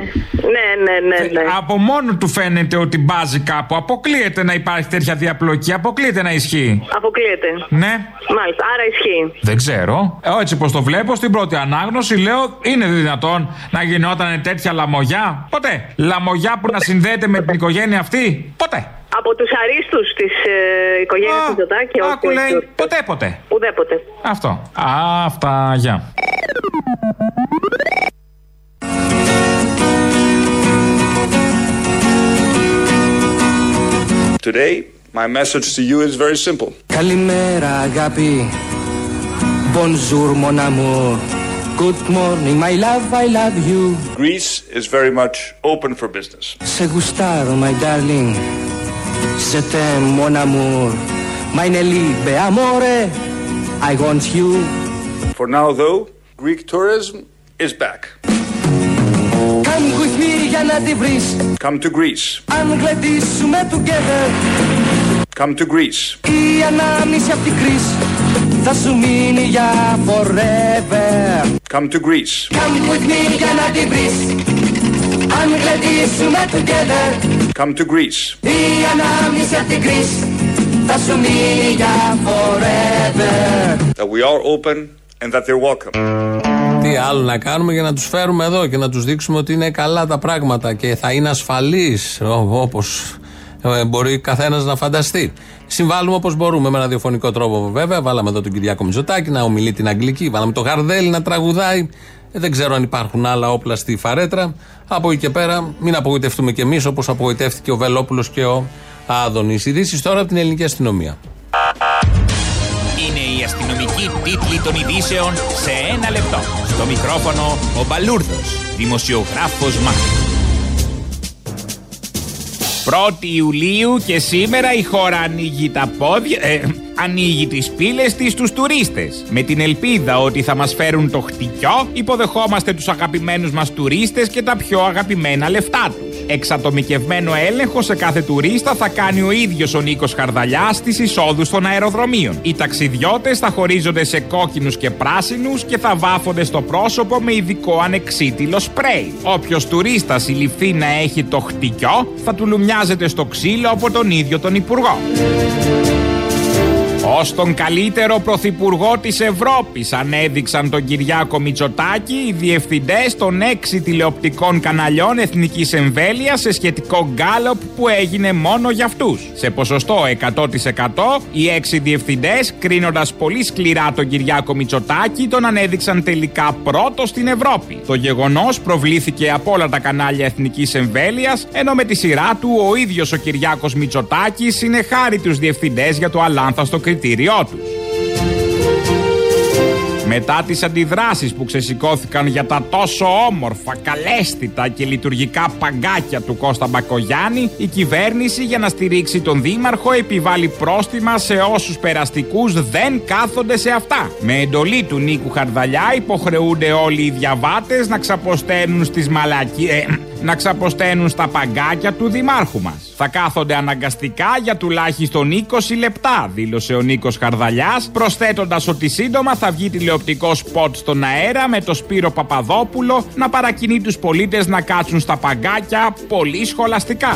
ναι, ναι, ναι. ναι. Από μόνο του φαίνεται ότι μπάζει κάπου. Αποκλείεται να υπάρχει τέτοια διαπλοκή, αποκλείεται να ισχύει; Αποκλείεται. Ναι. Μάλιστα, άρα ισχύει. Δεν ξέρω. Ε, έτσι πως το βλέπω, στην πρώτη ανάγνωση λέω είναι δυνατόν να γινόταν τέτοια λαμογιά; Ποτέ. Λαμογιά που να συνδέεται με την οικογένεια αυτή; Ποτέ. Από τους αρίστους της ε, οικογένειας Μητσοτάκη, όχι. Άκου λέει, όχι, όχι. ποτέ, ποτέ. Ουδέποτε. Αυτό. Α, αυτά, γεια. Today, my message to you is very simple. Καλημέρα αγάπη Bonjour mon amour Good morning my love I love you Greece is very much open for business. Σε γουστάρω my darling Je t'aime mon amour Meine Liebe amore I want you For now, though, Greek tourism is back. Come with me για να τη βρεις Come to Greece. Αν γλεντήσουμε together Come to Greece. Η ανάμνηση απ' την κρίση Θα σου μείνει για forever Come to Greece. Come with me για να τη βρεις Αν γλεντήσουμε together Come to Greece. Η ανάμνηση απ' την κρίση Θα σου μείνει για forever That we are open and that they're welcome. Τι άλλο να κάνουμε για να τους φέρουμε εδώ και να τους δείξουμε ότι είναι καλά τα πράγματα και θα είναι ασφαλείς όπως μπορεί καθένας να φανταστεί. Συμβάλλουμε όπως μπορούμε με ραδιοφωνικό τρόπο βέβαια. Βάλαμε εδώ τον Κυριάκο Μητσοτάκη να ομιλεί την Αγγλική. Βάλαμε το Γαρδέλη να τραγουδάει. Ε, δεν ξέρω αν υπάρχουν άλλα όπλα στη φαρέτρα. Από εκεί και πέρα, μην απογοητευτούμε κι εμείς όπως απογοητεύτηκε ο Βελόπουλος και ο Άδωνης. Ειδήσεις τώρα από την ελληνική αστυνομία. Είναι η αστυνομική τίτλη των ειδήσεων σε ένα λεπτό. Στο μικρόφωνο ο Μπαλούρδος, δημοσιογράφος Μάρκο. 1η Ιουλίου και σήμερα η χώρα ανοίγει τα πόδια, ε, ανοίγει τις πύλες της στους τουρίστες. Με την ελπίδα ότι θα μας φέρουν το χτυκιό, υποδεχόμαστε τους αγαπημένους μας τουρίστες και τα πιο αγαπημένα λεφτά τους. Εξατομικευμένο έλεγχο σε κάθε τουρίστα θα κάνει ο ίδιος ο Νίκος Χαρδαλιάς στις εισόδους των αεροδρομίων. Οι ταξιδιώτες θα χωρίζονται σε κόκκινους και πράσινους και θα βάφονται στο πρόσωπο με ειδικό ανεξίτηλο σπρέι. Όποιος τουρίστας συλληφθεί να έχει το χτυκιό θα του λουμιάζεται στο ξύλο από τον ίδιο τον Υπουργό. Ω τον καλύτερο πρωθυπουργό της Ευρώπης ανέδειξαν τον Κυριάκο Μητσοτάκη οι διευθυντές των έξι τηλεοπτικών καναλιών εθνικής εμβέλειας σε σχετικό γκάλωπ που έγινε μόνο για αυτούς. Σε ποσοστό 100% οι έξι διευθυντές, κρίνοντας πολύ σκληρά τον Κυριάκο Μητσοτάκη, τον ανέδειξαν τελικά πρώτο στην Ευρώπη. Το γεγονός προβλήθηκε από όλα τα κανάλια εθνικής εμβέλειας, ενώ με τη σειρά του ο ίδιος ο Κυριάκος Μητσοτάκης συνεχάρει τους διευθυντές για το αλάνθαστο κριτήριό τους. Μετά τις αντιδράσεις που ξεσηκώθηκαν για τα τόσο όμορφα, καλέσθητα και λειτουργικά παγκάκια του Κώστα Μπακογιάννη, η κυβέρνηση για να στηρίξει τον Δήμαρχο επιβάλλει πρόστιμα σε όσους περαστικούς δεν κάθονται σε αυτά. Με εντολή του Νίκου Χαρδαλιά υποχρεούνται όλοι οι διαβάτες να ξαποσταίνουν στις μαλακί... ε, να ξαποσταίνουν στα παγκάκια του Δημάρχου μας. Θα κάθονται αναγκαστικά για τουλάχιστον 20 λεπτά, δήλωσε ο Νίκος Χαρδαλιάς, προσθέτοντας ότι σύντομα θα βγει τηλεοπτικό σποτ στον αέρα με το Σπύρο Παπαδόπουλο να παρακινεί τους πολίτες να κάτσουν στα παγκάκια πολύ σχολαστικά.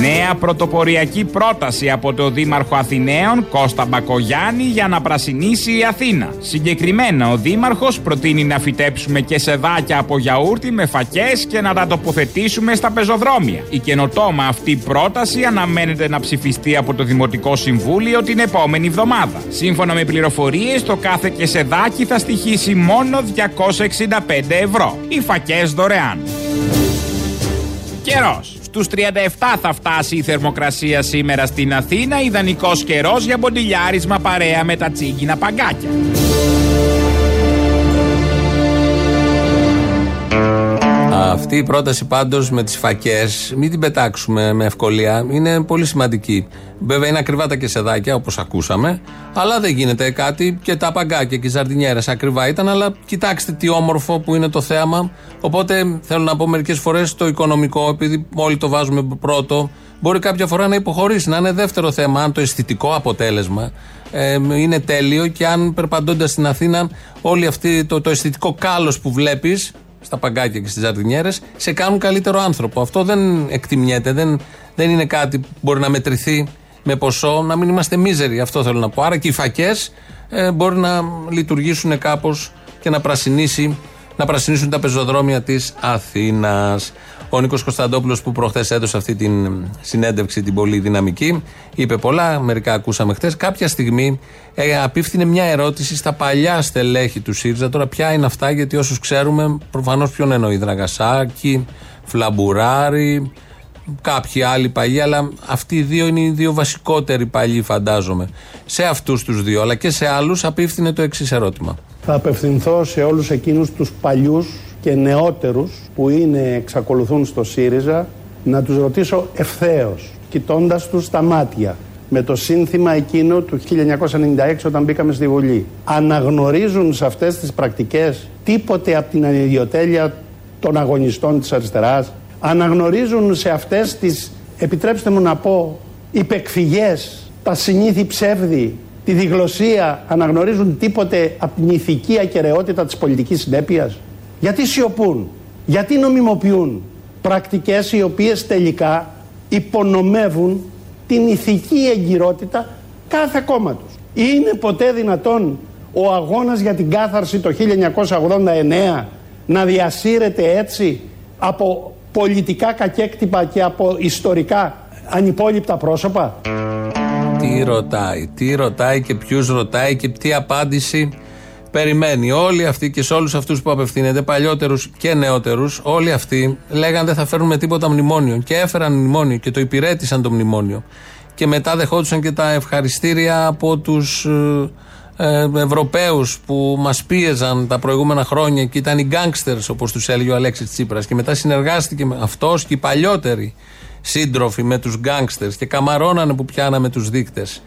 Νέα πρωτοποριακή πρόταση από το Δήμαρχο Αθηναίων Κώστα Μπακογιάννη για να πρασινίσει η Αθήνα. Συγκεκριμένα, ο Δήμαρχος προτείνει να φυτέψουμε και σεδάκια από γιαούρτι με φακές και να τα τοποθετήσουμε στα πεζοδρόμια. Η καινοτόμα αυτή πρόταση αναμένεται να ψηφιστεί από το Δημοτικό Συμβούλιο την επόμενη εβδομάδα. Σύμφωνα με πληροφορίες, το κάθε και σεδάκι θα στοιχήσει μόνο 265 ευρώ. Οι φακές δωρεάν. Καιρός. Στου 37 θα φτάσει η θερμοκρασία σήμερα στην Αθήνα. Ιδανικός καιρός για μποντιλιάρισμα παρέα με τα τσίγκινα παγκάκια. Αυτή η πρόταση πάντως με τις φακές, μην την πετάξουμε με ευκολία, είναι πολύ σημαντική. Βέβαια είναι ακριβά τα κεσεδάκια όπως ακούσαμε, αλλά δεν γίνεται κάτι και τα παγκάκια και οι ζαρτινιέρε ακριβά ήταν. Αλλά κοιτάξτε τι όμορφο που είναι το θέαμα. Οπότε θέλω να πω μερικές φορές το οικονομικό, επειδή όλοι το βάζουμε πρώτο, μπορεί κάποια φορά να υποχωρήσει, να είναι δεύτερο θέμα. Αν το αισθητικό αποτέλεσμα ε, είναι τέλειο και αν περπαντώντα στην Αθήνα, όλη αυτή το, το αισθητικό κάλος που βλέπεις στα παγκάκια και στις ζαρτινιέρε, σε κάνουν καλύτερο άνθρωπο. Αυτό δεν εκτιμιέται, δεν, δεν είναι κάτι που μπορεί να μετρηθεί με ποσό, να μην είμαστε μίζεροι. Αυτό θέλω να πω. Άρα και οι φακές ε, μπορεί να λειτουργήσουν κάπως και να πρασινίσει να πρασινίσουν τα πεζοδρόμια της Αθήνας. Ο Νίκος Κωνσταντόπουλος, που προχθές έδωσε αυτή την συνέντευξη, την πολύ δυναμική, είπε πολλά. Μερικά ακούσαμε χθες. Κάποια στιγμή ε, απίφθινε μια ερώτηση στα παλιά στελέχη του ΣΥΡΙΖΑ. Τώρα, ποια είναι αυτά, γιατί όσους ξέρουμε, προφανώς ποιον εννοεί. Δραγασάκη, Φλαμπουράρη, κάποιοι άλλοι παλιοί, αλλά αυτοί οι δύο είναι οι δύο βασικότεροι παλιοί, φαντάζομαι. Σε αυτούς τους δύο, αλλά και σε άλλους, απίφθινε το εξής ερώτημα. Θα απευθυνθώ σε όλους εκείνους τους παλιούς και νεότερους που είναι, εξακολουθούν στο ΣΥΡΙΖΑ να τους ρωτήσω ευθέως, κοιτώντας τους στα μάτια με το σύνθημα εκείνο του 1996 όταν μπήκαμε στη Βουλή. Αναγνωρίζουν σε αυτές τις πρακτικές τίποτε από την ανιδιοτέλεια των αγωνιστών της αριστεράς; Αναγνωρίζουν σε αυτές τις, επιτρέψτε μου να πω, υπεκφυγές, τα συνήθη ψεύδη τη διγλωσία αναγνωρίζουν τίποτε από την ηθική ακαιρεότητα της πολιτικής συνέπειας; Γιατί σιωπούν, γιατί νομιμοποιούν πρακτικές οι οποίες τελικά υπονομεύουν την ηθική εγκυρότητα κάθε κόμματος. Είναι ποτέ δυνατόν ο αγώνας για την κάθαρση το 1989 να διασύρεται έτσι από πολιτικά κακέκτυπα και από ιστορικά ανυπόλοιπτα πρόσωπα; Τι ρωτάει, τι ρωτάει και ποιους ρωτάει και τι απάντηση περιμένει. Όλοι αυτοί και σε όλους αυτούς που απευθύνεται, παλιότερους και νεότερους, όλοι αυτοί λέγανε δεν θα φέρουμε τίποτα μνημόνιο. Και έφεραν μνημόνιο και το υπηρέτησαν το μνημόνιο. Και μετά δεχόντουσαν και τα ευχαριστήρια από τους ε, ε, Ευρωπαίους που μας πίεζαν τα προηγούμενα χρόνια και ήταν οι γκάγκστερς, όπως τους έλεγε ο Αλέξης Τσίπρας. Και μετά συνεργάστηκε με αυτός και οι παλιότεροι σύντροφοι με τους γκάγκστερς και καμαρώνανε που πιάναμε τους δείκτες.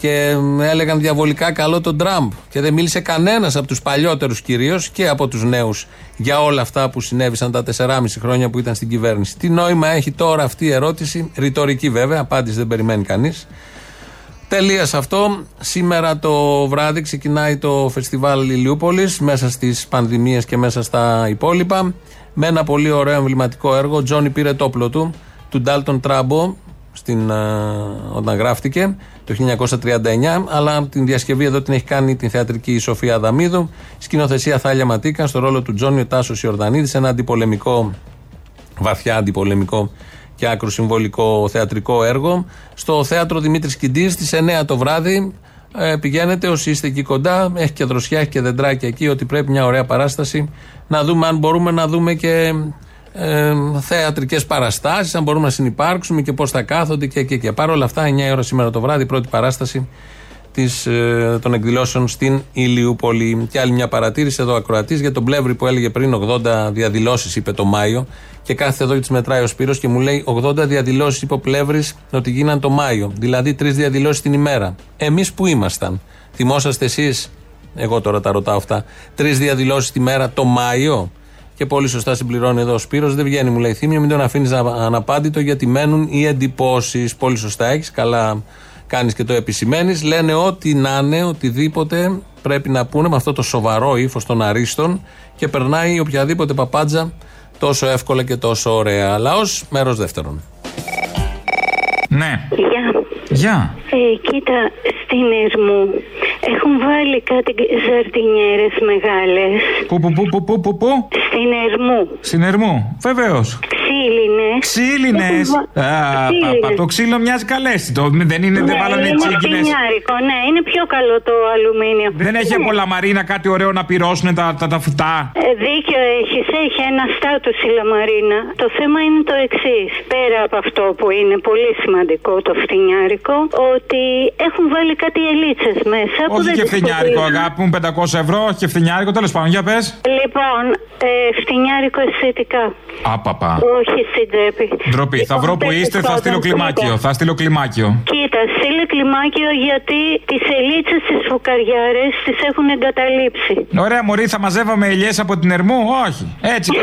Και έλεγαν διαβολικά καλό τον Τραμπ. Και δεν μίλησε κανένας από τους παλιότερους κυρίως και από τους νέους για όλα αυτά που συνέβησαν τα 4,5 χρόνια που ήταν στην κυβέρνηση. Τι νόημα έχει τώρα αυτή η ερώτηση, ρητορική βέβαια, απάντηση δεν περιμένει κανείς. Τελεία αυτό. Σήμερα το βράδυ ξεκινάει το φεστιβάλ Ηλιούπολης μέσα στις πανδημίες και μέσα στα υπόλοιπα. Με ένα πολύ ωραίο εμβληματικό έργο. Ο Τζόνι πήρε το όπλο του του Ντάλτον Τράμπο στην, όταν γράφτηκε το 1939, αλλά την διασκευή εδώ την έχει κάνει την θεατρική Σοφία Αδαμίδου. Σκηνοθεσία Θάλια Ματίκα, στο ρόλο του Τζόνιο Τάσος Ιορδανίδης, ένα αντιπολεμικό, βαθιά αντιπολεμικό και άκρο συμβολικό θεατρικό έργο. Στο θέατρο Δημήτρης Κιντής στις 9 το βράδυ. Ε, πηγαίνετε όσοι είστε εκεί κοντά, έχει και δροσιά, έχει και δεντράκια εκεί, ότι πρέπει μια ωραία παράσταση να δούμε αν μπορούμε να δούμε και ε, θεατρικές παραστάσεις, αν μπορούμε να συνεπάρξουμε και πώς θα κάθονται και, και, και. Παρ' όλα αυτά, 9 ώρα σήμερα το βράδυ, πρώτη παράσταση της, ε, των εκδηλώσεων στην Ηλιούπολη. Και άλλη μια παρατήρηση εδώ ακροατής για τον Πλεύρη που έλεγε πριν 80 διαδηλώσεις, είπε το Μάιο. Και κάθε εδώ και τις μετράει ο Σπύρος και μου λέει 80 διαδηλώσεις, είπε ο Πλεύρης, ότι γίναν το Μάιο. Δηλαδή τρεις διαδηλώσεις την ημέρα. Εμείς που ήμασταν. Θυμόσαστε εσείς, εγώ τώρα τα ρωτάω αυτά, τρεις διαδηλώσεις τη μέρα το Μάιο. Και πολύ σωστά συμπληρώνει εδώ ο Σπύρος, δεν βγαίνει, μου λέει θύμιο, μην τον αφήνεις αναπάντητο γιατί μένουν οι εντυπώσεις. Πολύ σωστά έχεις, καλά κάνεις και το επισημαίνεις. Λένε ό,τι να είναι, οτιδήποτε πρέπει να πούνε με αυτό το σοβαρό ύφος των αρίστων και περνάει οποιαδήποτε παπάντζα τόσο εύκολα και τόσο ωραία. Αλλά ω μέρος δεύτερον. Ναι. Γεια. Γεια. Ε, κοίτα, στην Ερμού έχουν βάλει κάτι ζαρτινιέρες μεγάλες. Πού, πού, πού, πού, πού, πού, πού. Στην Ερμού. Στην Ερμού. Βεβαίως. Ξύλινες. Ξύλινες. Έχουν βα- Α, Ξύλινες. πα, πα, το ξύλο μοιάζει καλέσθητο. Δεν είναι, δεν Ναι, βάλανε είναι τσίγκινες. φτηνιάρικο, ναι, είναι πιο καλό το αλουμίνιο. Δεν έχει Ναι. από λαμαρίνα κάτι ωραίο να πυρώσουν τα, τα, τα φυτά; Ε, δίκιο έχεις, έχει ένα στάτους η Λαμαρίνα. Το θέμα είναι το εξής. Πέρα από αυτό που είναι πολύ σημαντικό το φτηνιάρικο, ότι έχουν βάλει κάτι ελίτσες μέσα. που Όχι δεν και τις φθηνιάρικο, κοπίζουν. αγάπη μου, 500 ευρώ, όχι και φθηνιάρικο. Τέλος πάντων, για πες. Λοιπόν, ε, φτηνιάρικο αισθητικά. Άπαπα. Όχι στην τσέπη. Ντροπή. Θα βρω που τέτοιες είστε, θα κότες, στείλω κλιμάκιο. κοίτα. Θα στείλω κλιμάκιο. Κοίτα, στείλε κλιμάκιο γιατί τις ελίτσες τις φουκαριάρες τις έχουν εγκαταλείψει. Ωραία, Μωρή, θα μαζεύαμε ελιές από την Ερμού; Όχι. Έτσι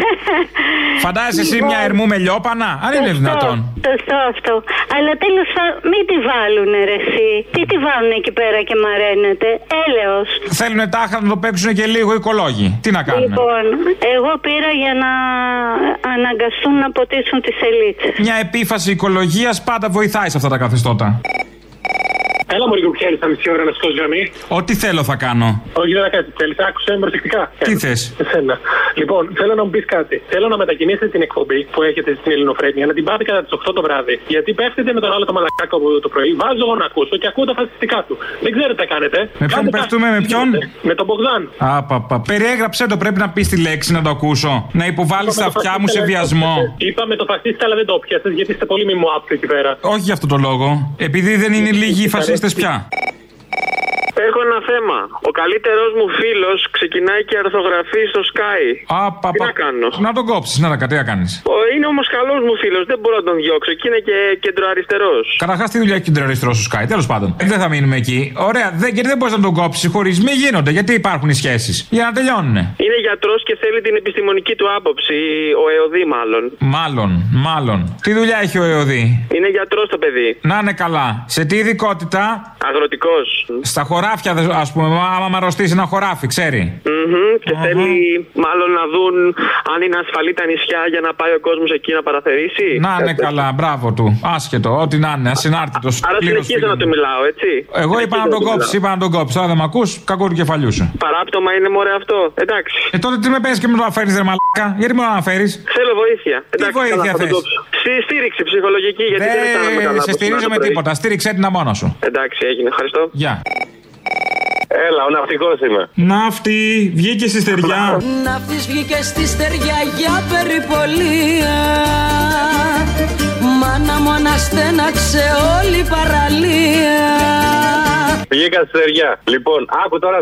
κι αλλιώ. Φαντάζεσαι εσύ μια Ερμού με λιόπανα; Αν είναι Σωστό, δυνατόν. Σωστό αυτό. Αλλά τέλος πάντων, μην τη βάλουνε ρε εσύ. Τι τη βάλουν εκεί πέρα και μαραίνεται. Έλεος. Θέλουν τάχα να το παίξουν και λίγο οι οικολόγοι. Τι να κάνουν. Λοιπόν, εγώ πήρα για να αναγκαστούν να ποτίσουν τις ελίτσες. Μια επίφαση οικολογίας πάντα βοηθάει σε αυτά τα καθεστώτα. Έλα μου λίγο πιέρι στα μισή ώρα να σηκώσει γραμμή. Ό,τι θέλω θα κάνω. Όχι, δεν θα κάνει. Θέλεις, άκουσε με προσεκτικά. Τι Έλα. θες; Εσένα. Λοιπόν, θέλω να μου πεις κάτι. Θέλω να μετακινήσετε την εκπομπή που έχετε στην Ελληνοφρένεια, να την πάτε κατά τις 8 το βράδυ. Γιατί πέφτετε με τον άλλο το μαλακάκο από το πρωί. Βάζω εγώ να ακούσω και ακούω τα φασιστικά του. Δεν ξέρετε τι κάνετε. Με ποιον Κάντε πέφτουμε, κάτι. με ποιον; Με τον Μπογδάν. Άπαπα. Περιέγραψε το, πρέπει να πεις τη λέξη να το ακούσω. Να υποβάλεις τα αυτιά μου σε βιασμό. Είπαμε το φασίστα, αλλά δεν το πιάσες γιατί είστε πολύ μη μου εκεί πέρα. Όχι για αυτό το λόγο. Επειδή δεν είναι λίγοι οι φασίστες πια. Έχω ένα θέμα. Ο καλύτερο μου φίλος ξεκινάει και αρθογραφεί στο Sky. Άπαπα. Τι να κάνω; Να τον κόψεις, να τα κατέα κάνεις. Ο, είναι όμως καλός μου φίλος, δεν μπορώ να τον διώξω και είναι και κεντροαριστερός. Καταρχάς, τι δουλειά έχει κεντροαριστερός στο Sky. Τέλος πάντων. Δεν θα μείνουμε εκεί. Ωραία, δεν, γιατί δεν μπορείς να τον κόψεις. Χωρισμοί γίνονται. Γιατί υπάρχουν οι σχέσεις. Για να τελειώνουν. Είναι γιατρός και θέλει την επιστημονική του άποψη. Ο ΕΟΔΗ, μάλλον. Μάλλον, μάλλον. Τι δουλειά έχει ο ΕΟΔΗ. Είναι γιατρός το παιδί. Να είναι καλά. Σε τι ειδικότητα; Αγροτικός. Στα χωράφια, ας πούμε, άμα μαρωστήσει ένα χωράφι, ξέρει. Και θέλει μάλλον να δουν αν είναι ασφαλή τα νησιά για να πάει ο κόσμος εκεί να παραθερήσει. Να είναι καλά, μπράβο του. Άσχετο, ό,τι να είναι, ασυνάρτητος. Άρα συνεχίζω να του μιλάω, έτσι. Εγώ είπα να τον κόψεις, είπα να τον κόψεις. Τώρα δεν με ακούς, κακό του κεφαλιού σου. Παράπτωμα είναι μωρέ αυτό. Εντάξει. Ε, τότε τι με παίρνει και με το αναφέρει, ρε μαλάκα; Γιατί με το αναφέρει. Θέλω βοήθεια. Εντάξει, βοήθεια καλά, θα τον θες; κόψω. Στη στήριξη ψυχολογική, γιατί δεν αισθάνομαι καλά. Δεν σε από στηρίζω σήμερα με το πρωί. τίποτα. Στήριξέ την μόνος σου. Εντάξει, έγινε. Ευχαριστώ. Γεια. Έλα, ο ναυτικός είμαι. Ναύτη, βγήκε στη στεριά. Ναύτης βγήκε στη στεριά για περιπολία Μάνα μου αναστέναξε όλη η παραλία Βγήκα στη στεριά. Λοιπόν, άκου τώρα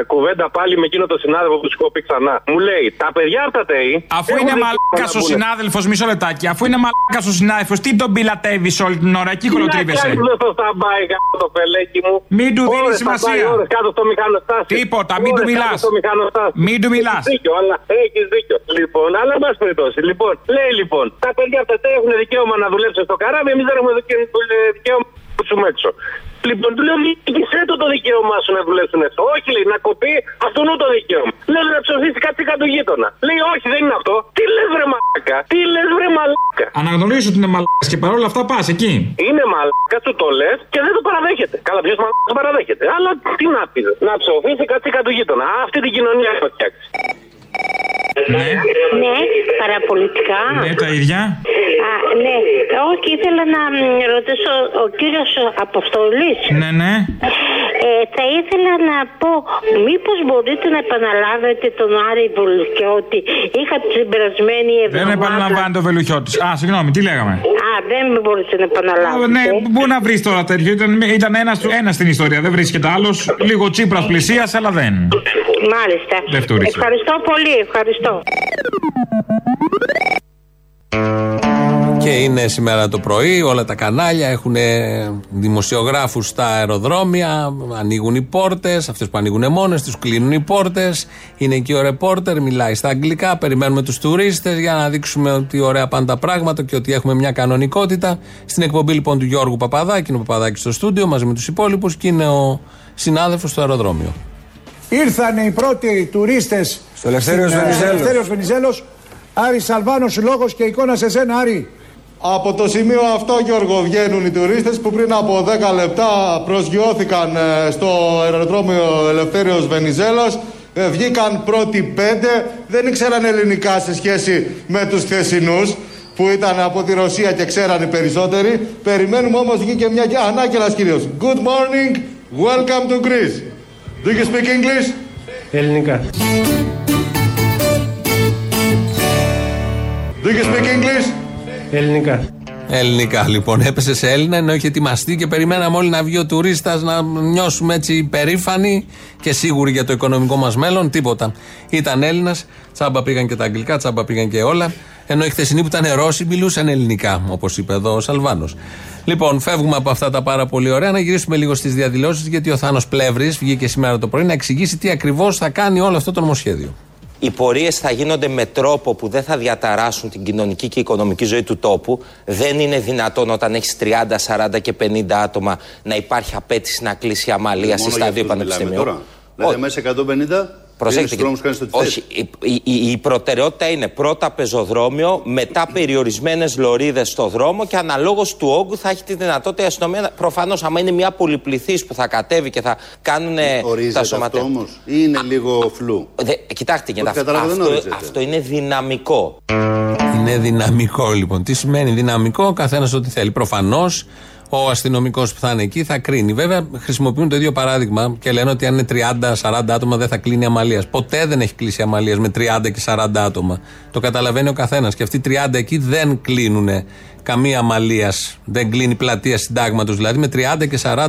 ε, κουβέντα πάλι με εκείνο το συνάδελφο που σου έχω πει ξανά. Μου λέει, τα παιδιά από τα ΤΕΙ. Αφού είναι μαλάκα ο συνάδελφος, μισό λεπτάκι. Αφού είναι μαλάκα ο συνάδελφο, τι τον πιλατεύεις όλη την ώρα, εκεί κολοτρίβεσαι. Τι στο σταμπάι κάτω το πελέκι μου. Μην του δίνεις Ώρες σημασία. σταμπάι, ώρες κάτω στο μηχανοστάσιο. Τίποτα, μην του Ώρες μιλάς. κάτω στο μηχανοστάσιο. Μην του μιλάς. Έχεις δίκιο, αλλά έχεις δίκιο. Λοιπόν, αλλά εν πάση περιπτώσει. Λοιπόν, λέει λοιπόν, τα παιδιά από τα ΤΕΙ έχουν δικαίωμα να δουλέψουν στο καράβι, εμείς δεν έχουμε δικαι- δικαίωμα να δουλέψουμε έξω. Λοιπόν, του λέω, διοίκησέ το το δικαίωμά σου να δουλέψουν έξω. Όχι, λέει, να κοπεί αυτόν το δικαίωμα. Λέω να ψοφήσει κάτι κάτω γείτονα. Λέει, όχι, δεν είναι αυτό. Τι λες, βρε μαλάκα. Τι λες, βρε μαλάκα. Αναγνωρίζω ότι είναι μαλάκας και παρόλα αυτά πας εκεί. Είναι μαλάκα, του το λες και δεν το παραδέχεται. Καλά, ποιος μαλάκας το παραδέχεται. Αλλά τι να πεις, να ψοφήσει κάτι κάτω γείτονα. Α, Αυτή την κοινωνία έχω φτιάξει. Ναι, Ναι, παραπολιτικά. ναι, τα ίδια. Α, ναι, όχι, ήθελα να μ, ρωτήσω ο κύριος Αποστολής. Ναι, ναι. Ε, θα ήθελα να πω, μήπως μπορείτε να επαναλάβετε τον Άρη Βουλκιώτη; Είχα την περασμένη Δεν εβδομάδα. επαναλαμβάνει το βελουχιώτη. Α, συγγνώμη, τι λέγαμε; Α, δεν μπορείτε να Α, επαναλάβετε. ναι, πού να βρεις τώρα τέτοιο; Ήταν, ήταν ένας ένας στην ιστορία, δεν βρίσκεται άλλος. Λίγο τσίπρας πλησία, αλλά δεν. Μάλιστα. Δεν φτούρισε. Ευχαριστώ πολύ, ευχαριστώ. Και είναι σήμερα το πρωί, όλα τα κανάλια έχουν δημοσιογράφους στα αεροδρόμια, ανοίγουν οι πόρτες, αυτές που ανοίγουν μόνες τους, κλείνουν οι πόρτες. Είναι εκεί ο ρεπόρτερ, μιλάει στα αγγλικά, περιμένουμε τους τουρίστες για να δείξουμε ότι ωραία πάνε τα πράγματα και ότι έχουμε μια κανονικότητα. Στην εκπομπή λοιπόν του Γιώργου Παπαδάκη, είναι ο Παπαδάκης στο στούντιο μαζί με τους υπόλοιπους και είναι ο συνάδελφος στο αεροδρόμιο. Ήρθαν οι πρώτοι τουρίστες στο Ελευθέριος Βενιζέλος. Βενιζέλος. Άρης Σαλβάνος, λόγος και εικόνα σε σένα, Άρη. Από το σημείο αυτό, Γιώργο, βγαίνουν οι τουρίστες που πριν από 10 λεπτά προσγειώθηκαν ε, στο αεροδρόμιο Ελευθέριος Βενιζέλος. Ε, Βγήκαν πρώτοι πέντε, δεν ήξεραν ελληνικά σε σχέση με τους χθεσινούς που ήταν από τη Ρωσία και ξέραν οι περισσότεροι. Περιμένουμε όμως βγήκε μια ανάκελας κυρίως. Good morning, welcome to Greece. Do you speak English? Ελληνικά. Do you speak English? Ελληνικά. Ελληνικά λοιπόν. Έπεσε σε Έλληνα ενώ είχε ετοιμαστεί και περιμέναμε όλοι να βγει ο τουρίστας να νιώσουμε έτσι περήφανοι και σίγουροι για το οικονομικό μας μέλλον. Τίποτα. Ήταν Έλληνας, τσάμπα πήγαν και τα αγγλικά, τσάμπα πήγαν και όλα. Ενώ οι χθεσινοί που ήταν Ρώσοι μιλούσαν ελληνικά, όπως είπε εδώ ο Σαλβάνος. Λοιπόν, φεύγουμε από αυτά τα πάρα πολύ ωραία. Να γυρίσουμε λίγο στις διαδηλώσεις, γιατί ο Θάνος Πλεύρης βγήκε σήμερα το πρωί να εξηγήσει τι ακριβώς θα κάνει όλο αυτό το νομοσχέδιο. Οι πορείες θα γίνονται με τρόπο που δεν θα διαταράσουν την κοινωνική και οικονομική ζωή του τόπου. Δεν είναι δυνατόν όταν έχεις 30, 40 και 50 άτομα να υπάρχει απέτηση να κλείσει η αμαλίαση στα δύο πανεπιστημίου. Δηλαδή, μέσα 150 Προσέξτε. Κλείνεις δρόμους, κάνεις το τι όχι, η, η, η προτεραιότητα είναι πρώτα πεζοδρόμιο, μετά περιορισμένες λωρίδες στο δρόμο και αναλόγως του όγκου θα έχει τη δυνατότητα η αστυνομία. Προφανώς, άμα είναι μια πολυπληθής που θα κατέβει και θα κάνουν Ορίζεται τα σωματεία. αυτό όμως ή είναι λίγο φλού; Δε, κοιτάξτε, Όχι, γίνεται, κατάλαβα, δεν αυτό, ορίζεται. αυτό είναι δυναμικό. Είναι δυναμικό λοιπόν. Τι σημαίνει δυναμικό, ο καθένας ό,τι θέλει. Προφανώς ο αστυνομικός που θα είναι εκεί θα κρίνει. Βέβαια, χρησιμοποιούν το ίδιο παράδειγμα και λένε ότι αν είναι 30-40 άτομα δεν θα κλείνει αμαλίας. Ποτέ δεν έχει κλείσει αμαλίας με 30 και 40 άτομα. Το καταλαβαίνει ο καθένας. Και αυτοί οι 30 εκεί δεν κλείνουν καμία αμαλία. Δεν κλείνει πλατεία συντάγματος δηλαδή με 30 και 40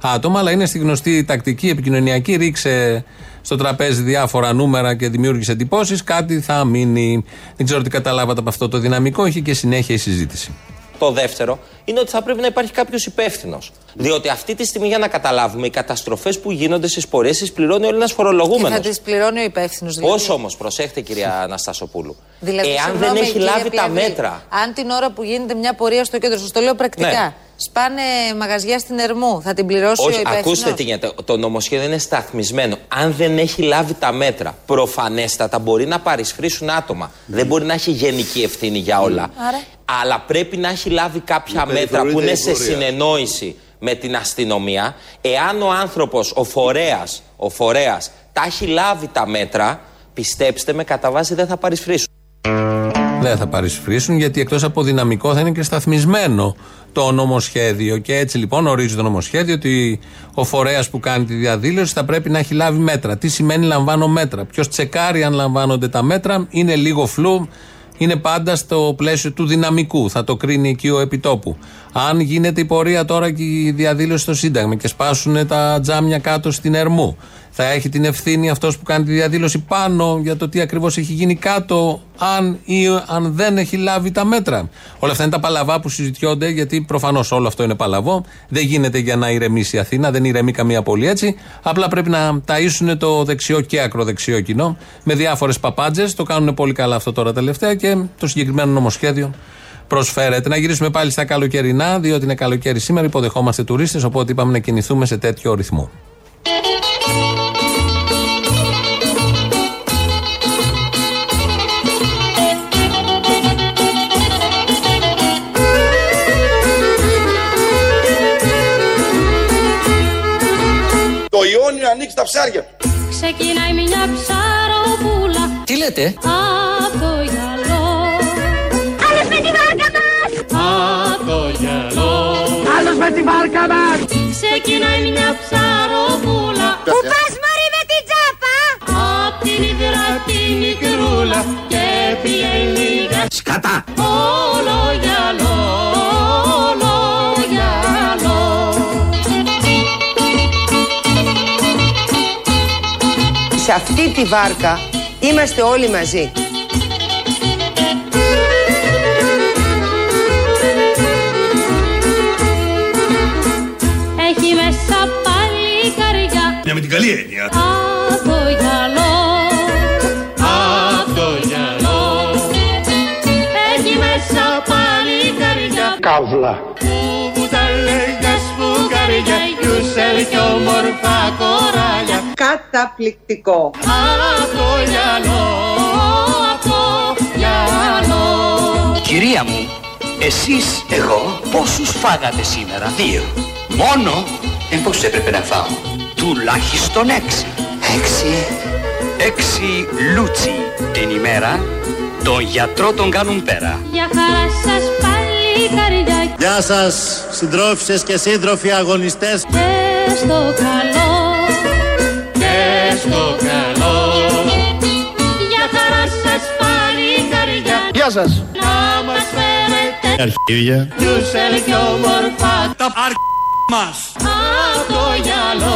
άτομα. Αλλά είναι στη γνωστή τακτική επικοινωνιακή. Ρίξε στο τραπέζι διάφορα νούμερα και δημιούργησε εντυπώσεις. Κάτι θα μείνει. Δεν ξέρω τι καταλάβατε από αυτό το δυναμικό. Έχει και συνέχεια η συζήτηση. Το δεύτερο είναι ότι θα πρέπει να υπάρχει κάποιος υπεύθυνος. Διότι αυτή τη στιγμή, για να καταλάβουμε, οι καταστροφές που γίνονται στις πορείες τις πληρώνει ο Έλληνα Και φορολογούμενο. θα τις πληρώνει ο υπεύθυνος. Δηλαδή. Πώς όμως, προσέχτε κυρία Αναστασοπούλου. Δηλαδή, Εάν συγγνώμη, δεν έχει κύριε λάβει τα Πλεύρη, μέτρα. Αν την ώρα που γίνεται μια πορεία στο κέντρο, σας το λέω πρακτικά, Ναι. σπάνε μαγαζιά στην Ερμού, θα την πληρώσει ο Όχι, υπεύθυνος; ακούστε τι γίνεται. Το νομοσχέδιο είναι σταθμισμένο. Αν δεν έχει λάβει τα μέτρα, προφανέστατα μπορεί να παρισφρήσουν άτομα. Δεν μπορεί να έχει γενική ευθύνη για όλα. Άρα. Αλλά πρέπει να έχει λάβει κάποια Να μέτρα που είναι περιφρονείται η σε πορεία. συνεννόηση με την αστυνομία. Εάν ο άνθρωπος, ο φορέας, ο φορέας, τα έχει λάβει τα μέτρα, πιστέψτε με, κατά βάση δεν θα παρισφρήσουν. Δεν θα παρισφρήσουν γιατί εκτός από δυναμικό θα είναι και σταθμισμένο το νομοσχέδιο. Και έτσι λοιπόν ορίζει το νομοσχέδιο ότι ο φορέας που κάνει τη διαδήλωση θα πρέπει να έχει λάβει μέτρα. Τι σημαίνει λαμβάνω μέτρα; Ποιος τσεκάρει αν λαμβάνονται τα μέτρα. Είναι λίγο φλου. Είναι πάντα στο πλαίσιο του δυναμικού. Θα το κρίνει εκεί ο επιτόπου. Αν γίνεται η πορεία τώρα και η διαδήλωση στο Σύνταγμα και σπάσουν τα τζάμια κάτω στην Ερμού, θα έχει την ευθύνη αυτός που κάνει τη διαδήλωση πάνω για το τι ακριβώς έχει γίνει κάτω, αν ή αν δεν έχει λάβει τα μέτρα. Όλα αυτά είναι τα παλαβά που συζητιόνται, γιατί προφανώς όλο αυτό είναι παλαβό. Δεν γίνεται για να ηρεμήσει η Αθήνα, δεν ηρεμεί καμία πόλη έτσι. Απλά πρέπει να ταΐσουν το δεξιό και ακροδεξιό κοινό με διάφορες παπάντζες. Το κάνουν πολύ καλά αυτό τώρα τελευταία και το συγκεκριμένο νομοσχέδιο προσφέρεται. Να γυρίσουμε πάλι στα καλοκαιρινά, διότι είναι καλοκαίρι σήμερα, υποδεχόμαστε τουρίστες, οπότε είπαμε να κινηθούμε σε τέτοιο ρυθμό. Το Ιόνιο ανοίξει τα ψάρια του. Ξεκινάει μια ψαροπούλα Τι λέτε; απ' το γυαλό. Άλλος με τη βάρκα μας! Απ' το γυαλό. Άλλος με τη βάρκα μας! Ξεκινάει μια ψαροπούλα Πού πας μωρή με την τσάπα Απ' την υδρά τη μικρούλα και πηγαίνει για Σκατά! όλο γυαλό, όλο γυαλό. Αυτή τη βάρκα είμαστε όλοι μαζί. Έχει μέσα πάλι καρδιά Μια με την καλή έννοια. Απ' το γυαλό, απ' το γυαλό Έχει μέσα πάλι καρδιά Καύλα. Γιούσελ κι όμορφα κοράλια Καταπληκτικό. Απ' το γυαλό, απ' το γυαλό Κυρία μου, Εσείς, εγώ, πόσους φάγατε σήμερα; Δύο. Μόνο; Ε, πώς έπρεπε να φάω; Τουλάχιστον έξι. Έξι; Έξι λούτσι την ημέρα. Τον γιατρό τον κάνουν πέρα. Για χαρά σας πάλι καρδιά Γεια σας, συντρόφισσες και σύντροφοι αγωνιστές. και στο καλό Και στο καλό. Για χαρά σας πάλι καρδιά Γεια σας. Να μας φέρετε Αρχίδια. Γιούσελ και όμορφα Τα αρ... μας. Από το γυαλό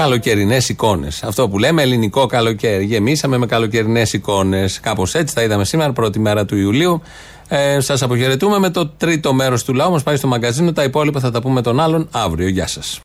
Καλοκαιρινές εικόνες. Αυτό που λέμε ελληνικό καλοκαίρι. Γεμίσαμε με καλοκαιρινές εικόνες. Κάπως έτσι τα είδαμε σήμερα, πρώτη μέρα του Ιουλίου. Ε, Σας αποχαιρετούμε με το τρίτο μέρος του λαού. Μας πάει στο μαγκαζίνο. Τα υπόλοιπα θα τα πούμε τον άλλον αύριο. Γεια σας.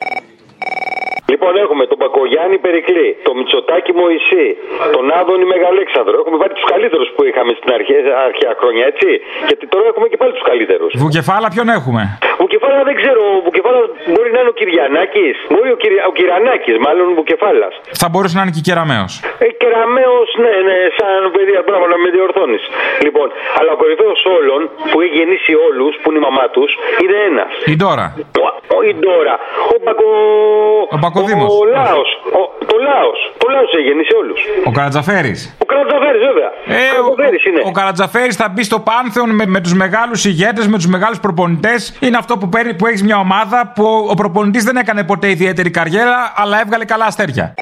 Λοιπόν, έχουμε τον Πακογιάννη Περικλή, τον Μητσοτάκη Μωυσή, τον Άδωνη Μεγαλέξανδρο. Έχουμε βάλει τους καλύτερους που είχαμε στην αρχαία, αρχαία χρόνια, έτσι; Γιατί τώρα έχουμε και πάλι τους καλύτερους. Βουκεφάλα ποιον έχουμε; Βουκεφάλα δεν ξέρω. Ο Βουκεφάλα μπορεί να είναι ο Κυριανάκης. Μπορεί ο, Κυρια... ο Κυριανάκη, μάλλον ο Βουκεφάλας. Θα μπορούσε να είναι και κεραμαίος. Ε, κεραμαίος, ναι, ναι, σαν παιδιά, μπράβο να με διορθώνεις. Λοιπόν, αλλά ο κορυφαίος όλων που έχει γεννήσει όλους, που είναι η μαμά τους, είναι ένας. Η Ντόρα. Όχι τώρα. Ο Μπακο. Ο Μπακοδήμος. Ο Λάος. Ο... Το Λάος. Το Λάος έχει γεννήσει όλους. Ο Καρατζαφέρης. Ο Καρατζαφέρης βέβαια. Ε, ο, ο Καρατζαφέρης θα μπει στο πάνθεον με, με τους μεγάλους ηγέτες, με τους μεγάλους προπονητές. Είναι αυτό που, παίρνει- που έχεις μια ομάδα που ο, ο προπονητής δεν έκανε ποτέ ιδιαίτερη καριέρα, αλλά έβγαλε καλά αστέρια.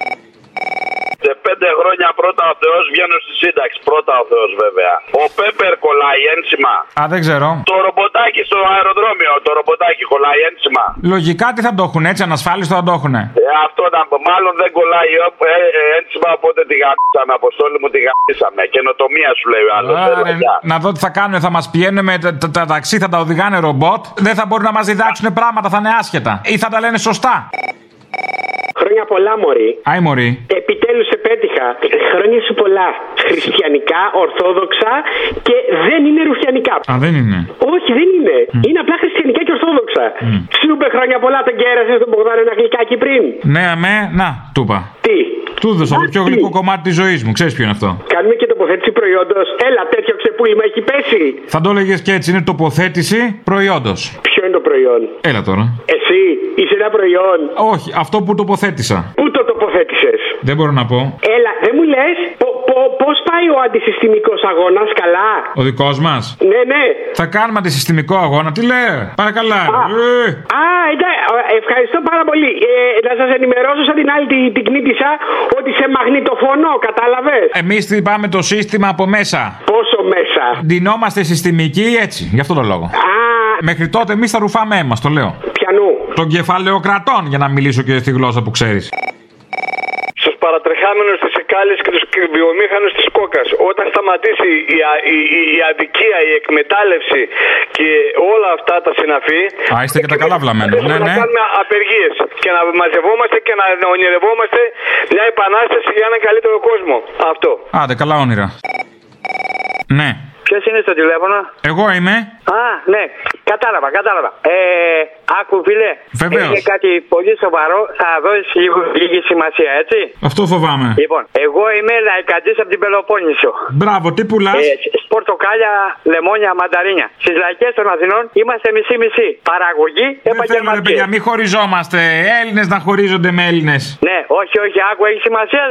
Σε πέντε χρόνια πρώτα ο Θεός βγαίνω στη σύνταξη. Πρώτα ο Θεός βέβαια. Ο Πέπερ κολλάει ένσημα. Α, δεν ξέρω. Το ρομποτάκι στο αεροδρόμιο, το ρομποτάκι κολλάει ένσημα. Λογικά τι θα το έχουν έτσι, ανασφάλιστο θα το έχουν. Ε, αυτό να πω. Μάλλον δεν κολλάει ε, ε, ένσημα, οπότε τη γαμίσαμε. Αποστόλη μου τη γαμίσαμε. Καινοτομία σου λέει ο άλλος. να δω τι θα κάνουν, θα μας πηγαίνουν με τα, τα, τα ταξί, θα τα οδηγάνε ρομπότ. Δεν θα μπορούν να μας διδάξουν πράγματα, θα είναι άσχετα. Ή θα τα λένε σωστά. Χρόνια πολλά, Μωρή. Άι, Μωρή. Επιτέλους σε πέτυχα. Χρόνια σου πολλά. Χριστιανικά, ορθόδοξα και δεν είναι ρουφιανικά. Α, δεν είναι. Όχι, δεν είναι. Είναι απλά χριστιανικά και ορθόδοξα. Σου είπε χρόνια πολλά, τον κέρασες τον Μπογδάνο ένα γλυκάκι πριν. Ναι, αμέ, να, του είπα. Τι; Του έδωσα το πιο γλυκό κομμάτι της ζωής μου. Ξέρεις ποιο είναι αυτό. Κάνουμε και τοποθέτηση προϊόντος. Έλα, τέτοιο ξεπούλημα έχει πέσει. Θα το έλεγες και έτσι, είναι τοποθέτηση προϊόντος. Ποιο είναι το προϊόν; Έλα τώρα. Εσύ είσαι ένα προϊόν. Όχι, αυτό που τοποθέτησα. Πού το τοποθέτησες; Δεν μπορώ να πω. Έλα, δεν μου λες; Πώς πάει ο αντισυστημικός αγώνας, καλά; Ο δικός μας; Ναι, ναι. Θα κάνουμε αντισυστημικό αγώνα. Τι λέει. Παρακαλά. Ε. Α, εντάξει, ευχαριστώ πάρα πολύ. Ε, να σας ενημερώσω σαν την άλλη την, την κνήτησα ότι σε μαγνητοφωνώ, κατάλαβες; Εμείς πάμε το σύστημα από μέσα. Πόσο μέσα; Ντυνόμαστε συστημικοί έτσι, γι' αυτό το λόγο. Μέχρι τότε εμείς θα ρουφάμε αίμα, το λέω. Πιανού. Των κεφαλαιοκρατών, για να μιλήσω και στη γλώσσα που ξέρεις. Στους παρατρεχάμενους της Εκάλη και τους βιομήχανου της Κόκας. Όταν σταματήσει η, α- η, η, η αδικία, η εκμετάλλευση και όλα αυτά τα συναφή. Α, είστε και τα καλά βλαμμένα. Έχουμε Ναι, να ναι. κάνουμε απεργίες και να μαζευόμαστε και να ονειρευόμαστε μια επανάσταση για έναν καλύτερο κόσμο. Αυτό. Άντε, καλά όνειρα. Ναι. Ποιος είναι στο τηλέφωνο; Εγώ είμαι. Α, ναι, κατάλαβα, κατάλαβα. Ε, άκου φίλε. Βεβαίως. Είναι κάτι πολύ σοβαρό. Θα δώσεις λίγο λίγη σημασία, έτσι; Αυτό φοβάμαι. Λοιπόν, εγώ είμαι λαϊκαντής από την Πελοπόννησο. Μπράβο, τι πουλάς; Ε, πορτοκάλια, λεμόνια, μανταρίνια. Στις λαϊκές των Αθηνών είμαστε μισή-μισή. Παραγωγή, Δεν θέλουμε, ρε επαγγελματίες. παιδιά, μην χωριζόμαστε. Έλληνες να χωρίζονται με Έλληνες. Ναι, όχι, όχι, άκου, έχει σημασία.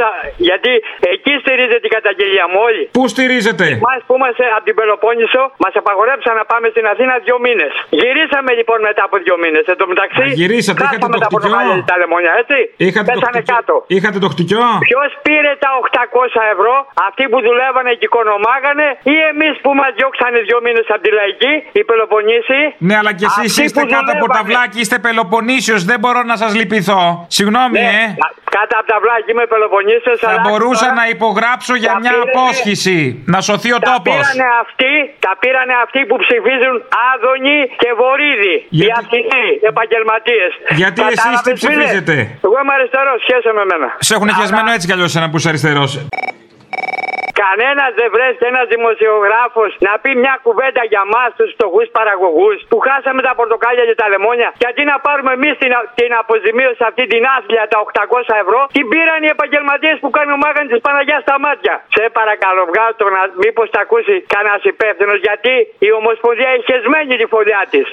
Γιατί εκεί στηρίζεται την καταγγελία μου όλοι. Πού στηρίζεται; Εμάς που είμαστε από την Πελοπόννησο, μας απαγορέψαν να πάμε στην Αθήνα δύο μήνες. Γυρίσαμε λοιπόν μετά από δύο μήνες. Εν τω μεταξύ, Α, γυρίσατε, είχατε χάσαμε το τα χτυκιό; πορτοκάλια τα λεμόνια, έτσι. Είχατε το, Πέσανε χτυκιό, κάτω. είχατε το χτυκιό; Ποιος πήρε τα 800 ευρώ, αυτοί που δουλεύανε και οικονομάγανε, ή εμείς που μας διώξανε δύο μήνες από τη λαϊκή, οι Πελοποννήσοι; Ναι, αλλά κι εσείς Αυτοί είστε που κάτω από τα δουλεύανε. βλάκι, είστε Πελοποννήσιος, δεν μπορώ να σας λυπηθώ. Συγγνώμη, Ναι, ε. κα- Κάτω από τα βλάκια είμαι Πελοποννήσιος, Θα αλλά μπορούσα τώρα να υπογράψω για τα μια πήρανε- απόσχηση. Να σωθεί ο Τα τόπος. πήρανε αυτοί, τα πήρανε αυτοί που ψηφίζουν Άδωνη και Βορύδη. Οι Γιατί- Αθηνοί επαγγελματίες. Γιατί εσείς τι ψηφίζετε; Εγώ είμαι αριστερός, σχέσε με μένα. Σε έχουν χεσμένο έτσι κι αλλιώς ένα που είσαι αριστερός. Κανένας δεν βρέθηκε ένας δημοσιογράφος να πει μια κουβέντα για εμά τους φτωχούς παραγωγούς που χάσαμε τα πορτοκάλια και τα λεμόνια. Γιατί να πάρουμε εμείς την, την αποζημίωση αυτή την άθλια τα 800 ευρώ, την πήραν οι επαγγελματίες που κάνουν μάγαν της Παναγιάς στα μάτια. Σε παρακαλώ, βγάλω το να μήπως τα ακούσει κανένας υπεύθυνος γιατί η Ομοσπονδία έχει χεσμένη τη φωλιά της.